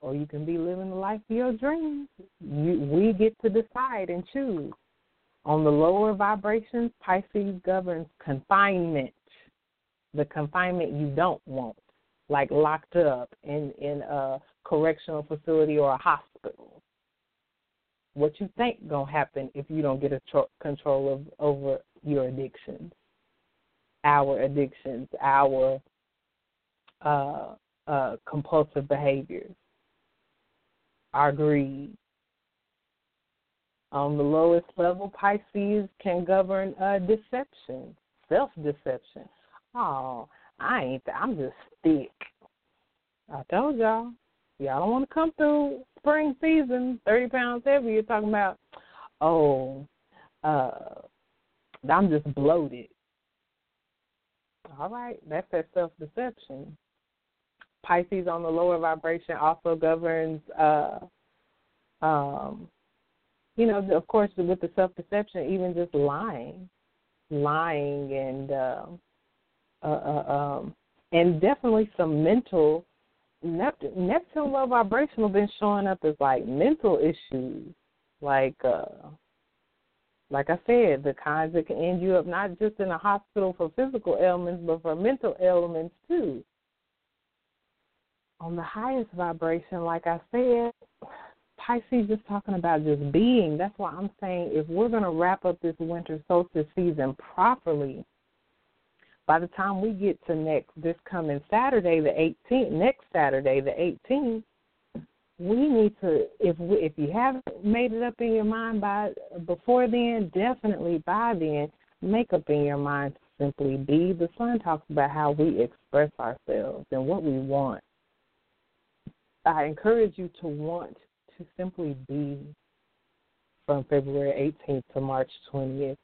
or you can be living the life of your dreams. You, we get to decide and choose. On the lower vibrations, Pisces governs confinement, the confinement you don't want, like locked up in, in a correctional facility or a hospital. What you think gonna happen if you don't get a tr- control of over your addictions, our addictions, our uh, uh, compulsive behaviors, our greed, on the lowest level, Pisces can govern uh, deception, self deception. Oh, I ain't, th- I'm just thick. I told y'all, y'all don't want to come through spring season 30 pounds heavy. You're talking about, oh, uh, I'm just bloated. All right, that's that self deception. Pisces on the lower vibration also governs uh, um, you know, of course, with the self deception, even just lying, lying, and uh, uh, uh, um, and definitely some mental Neptune, low vibrational been showing up as like mental issues, like uh, like I said, the kinds that can end you up not just in a hospital for physical ailments, but for mental ailments too. On the highest vibration, like I said, Pisces is talking about just being. That's why I'm saying if we're going to wrap up this winter solstice season properly, by the time we get to next this coming Saturday the 18th, next Saturday the 18th, we need to if we, if you haven't made it up in your mind by before then, definitely by then, make up in your mind to simply be. The sun talks about how we express ourselves and what we want. I encourage you to want to simply be from February 18th to March 20th,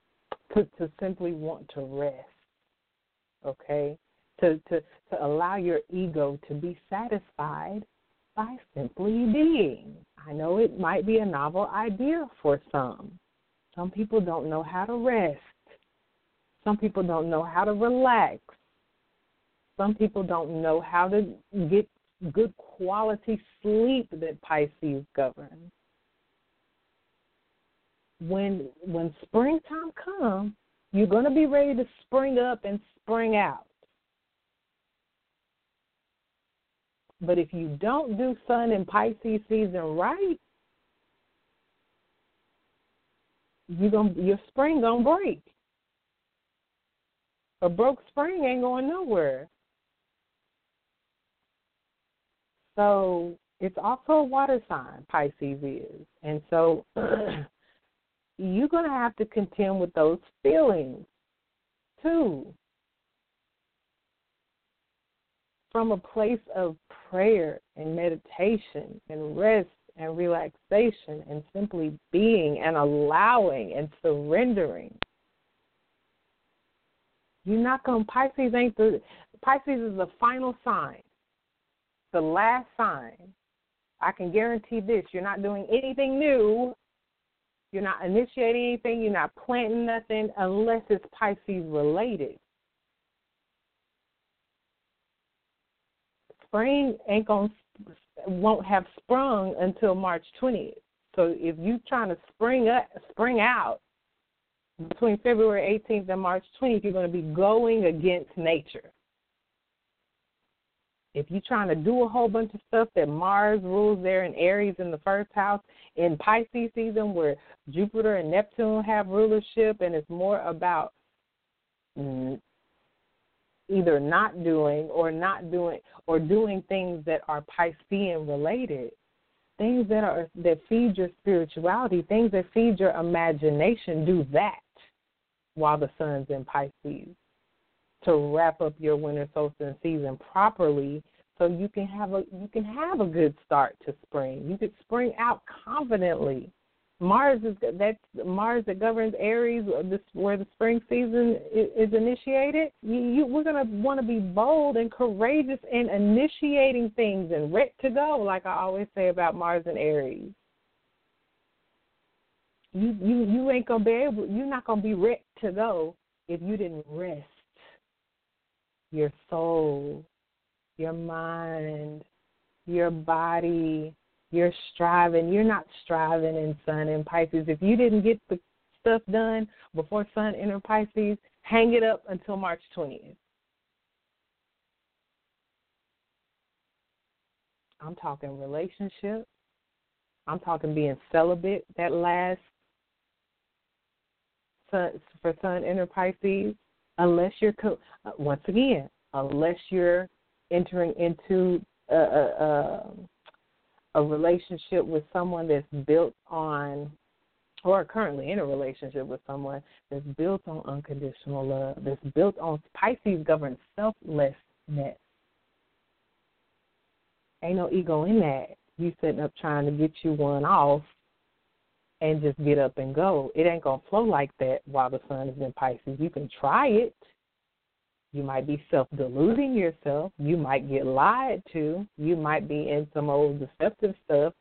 to, to simply want to rest okay? To, to, to allow your ego to be satisfied by simply being. I know it might be a novel idea for some. Some people don't know how to rest. Some people don't know how to relax. Some people don't know how to get good quality sleep that Pisces governs. When when springtime comes, you're going to be ready to spring up and spring out. But if you don't do Sun and Pisces season right, you gonna your spring gonna break. A broke spring ain't going nowhere. So it's also a water sign, Pisces is. And so you're going to have to contend with those feelings too. From a place of prayer and meditation and rest and relaxation and simply being and allowing and surrendering. You're not going Pisces ain't the Pisces is the final sign. The last sign. I can guarantee this, you're not doing anything new you're not initiating anything. You're not planting nothing unless it's Pisces related. Spring ain't going won't have sprung until March 20th. So if you're trying to spring up, spring out between February 18th and March 20th, you're going to be going against nature. If you're trying to do a whole bunch of stuff that Mars rules there in Aries in the first house, in Pisces season where Jupiter and Neptune have rulership, and it's more about mm, either not doing or not doing or doing things that are Piscean related, things that are that feed your spirituality, things that feed your imagination, do that while the sun's in Pisces to wrap up your winter solstice season properly so you can have a you can have a good start to spring. You could spring out confidently. Mars is that's Mars that governs Aries, this where the spring season is, initiated. You, you, we're gonna want to be bold and courageous in initiating things and ready to go, like I always say about Mars and Aries. You you you ain't gonna be able. You're not gonna be ready to go if you didn't rest your soul, your mind, your body, you're striving. You're not striving in Sun and Pisces. If you didn't get the stuff done before Sun entered Pisces, hang it up until March 20th. I'm talking relationship. I'm talking being celibate that last for Sun enter Pisces unless you're uh, once again unless you're entering into a, a, a relationship with someone that's built on or currently in a relationship with someone that's built on unconditional love, that's built on Pisces governs selflessness. Ain't no ego in that. You sitting up trying to get you one off and just get up and go. It ain't gonna flow like that while the sun is in Pisces. You can try it. You might be self deluding yourself. You might get lied to. You might be in some old deceptive stuff.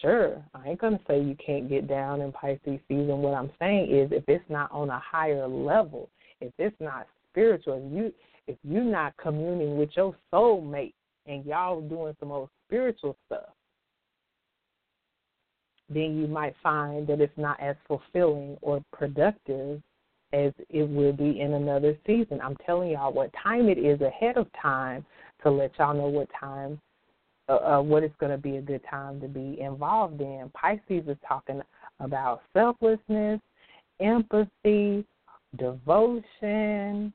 Sure, I ain't gonna say you can't get down in Pisces season. What I'm saying is if it's not on a higher level, if it's not spiritual, if you if you're not communing with your soulmate and y'all doing some old spiritual stuff, then you might find that it's not as fulfilling or productive as it will be in another season. I'm telling y'all what time it is ahead of time to let y'all know what time, uh, uh, what it's going to be a good time to be involved in. Pisces is talking about selflessness, empathy, devotion.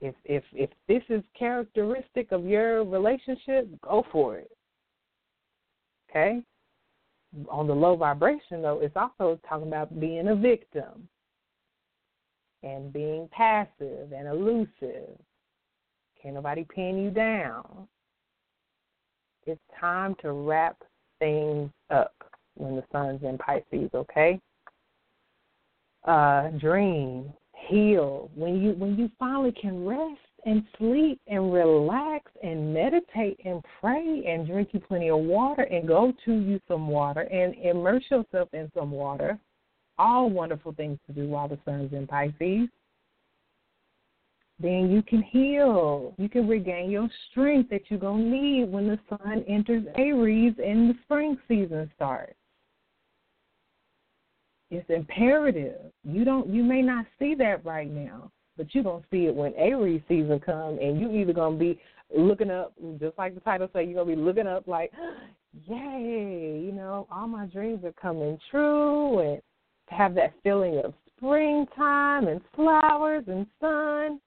If if if this is characteristic of your relationship, go for it. Okay? On the low vibration though, it's also talking about being a victim and being passive and elusive. Can't nobody pin you down. It's time to wrap things up when the sun's in Pisces, okay? Uh, dream, heal. When you when you finally can rest and sleep and relax and meditate and pray and drink you plenty of water and go to you some water and immerse yourself in some water. All wonderful things to do while the sun's in Pisces then you can heal. You can regain your strength that you're going to need when the sun enters Aries and the spring season starts. It's imperative. You don't you may not see that right now, but you're going to see it when Aries season comes and you either going to be looking up just like the title say you're going to be looking up like yay, you know, all my dreams are coming true and have that feeling of springtime and flowers and sun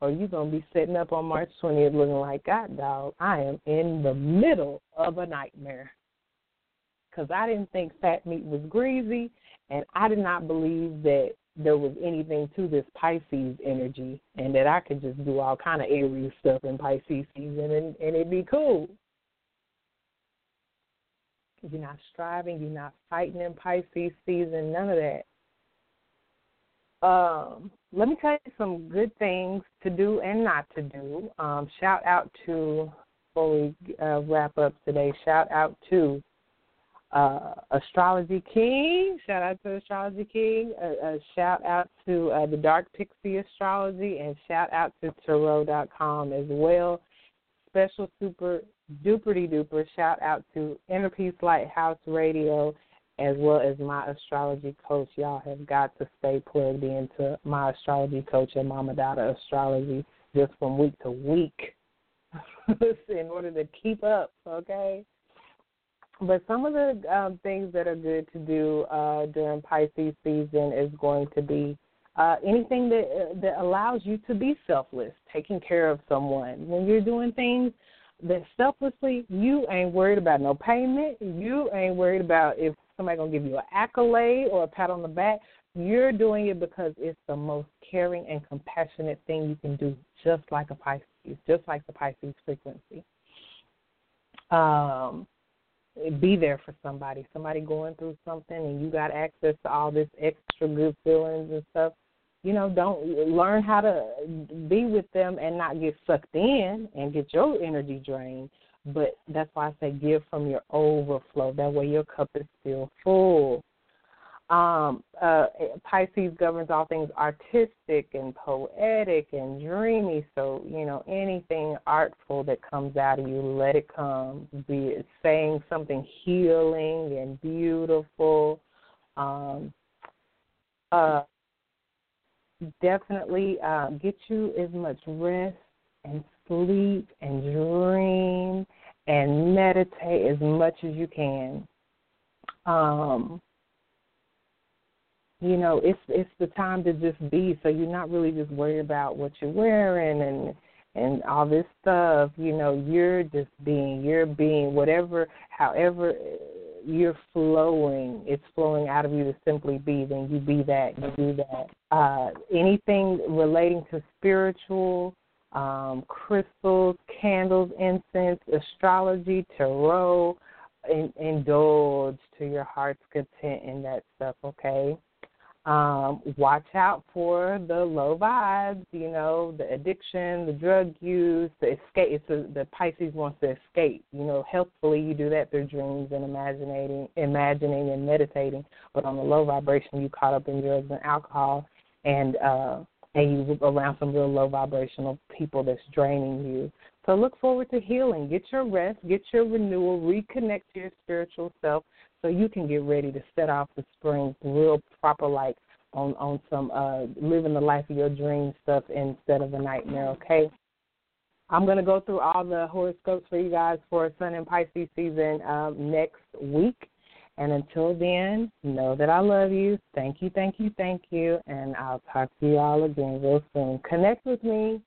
or you're going to be sitting up on March 20th looking like, God, dog, I am in the middle of a nightmare. Because I didn't think fat meat was greasy, and I did not believe that there was anything to this Pisces energy, and that I could just do all kind of Aries stuff in Pisces season, and, and it'd be cool. You're not striving, you're not fighting in Pisces season, none of that. Um, let me tell you some good things to do and not to do. Um, shout out to, before we uh, wrap up today, shout out to uh, Astrology King. Shout out to Astrology King. Uh, uh, shout out to uh, the Dark Pixie Astrology, and shout out to Tarot.com as well. Special super duperty duper shout out to Inner Peace Lighthouse Radio as well as my astrology coach. Y'all have got to stay plugged into my astrology coach and Mama Dada Astrology just from week to week in order to keep up, okay? But some of the um, things that are good to do uh, during Pisces season is going to be uh, anything that uh, that allows you to be selfless, taking care of someone. When you're doing things that selflessly, you ain't worried about no payment. You ain't worried about if somebody gonna give you an accolade or a pat on the back. You're doing it because it's the most caring and compassionate thing you can do, just like a Pisces, just like the Pisces frequency. Um, be there for somebody, somebody going through something, and you got access to all this extra good feelings and stuff. You know, don't learn how to be with them and not get sucked in and get your energy drained but that's why I say give from your overflow. That way your cup is still full. Um, uh, Pisces governs all things artistic and poetic and dreamy. So, you know, anything artful that comes out of you, let it come. Be it saying something healing and beautiful. Um, uh, definitely uh, get you as much rest and sleep and dream and meditate as much as you can. Um, you know, it's it's the time to just be. So you're not really just worried about what you're wearing and and all this stuff. You know, you're just being. You're being whatever, however you're flowing. It's flowing out of you to simply be. Then you be that. You do that. Uh, anything relating to spiritual um, crystals, candles, incense, astrology, tarot. In, indulge to your heart's content in that stuff, okay? Um, watch out for the low vibes, you know, the addiction, the drug use, the escape. It's a, the Pisces wants to escape. You know, healthfully you do that through dreams and imagining, imagining and meditating. But on the low vibration, you caught up in drugs and alcohol, and uh, and you around some real low vibrational people that's draining you. So look forward to healing. Get your rest, get your renewal, reconnect to your spiritual self so you can get ready to set off the spring real proper like on on some uh living the life of your dream stuff instead of a nightmare, okay? I'm going to go through all the horoscopes for you guys for Sun and Pisces season um, next week And until then, know that I love you. Thank you, thank you, thank you. And I'll talk to you all again real soon. Connect with me.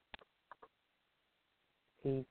Peace.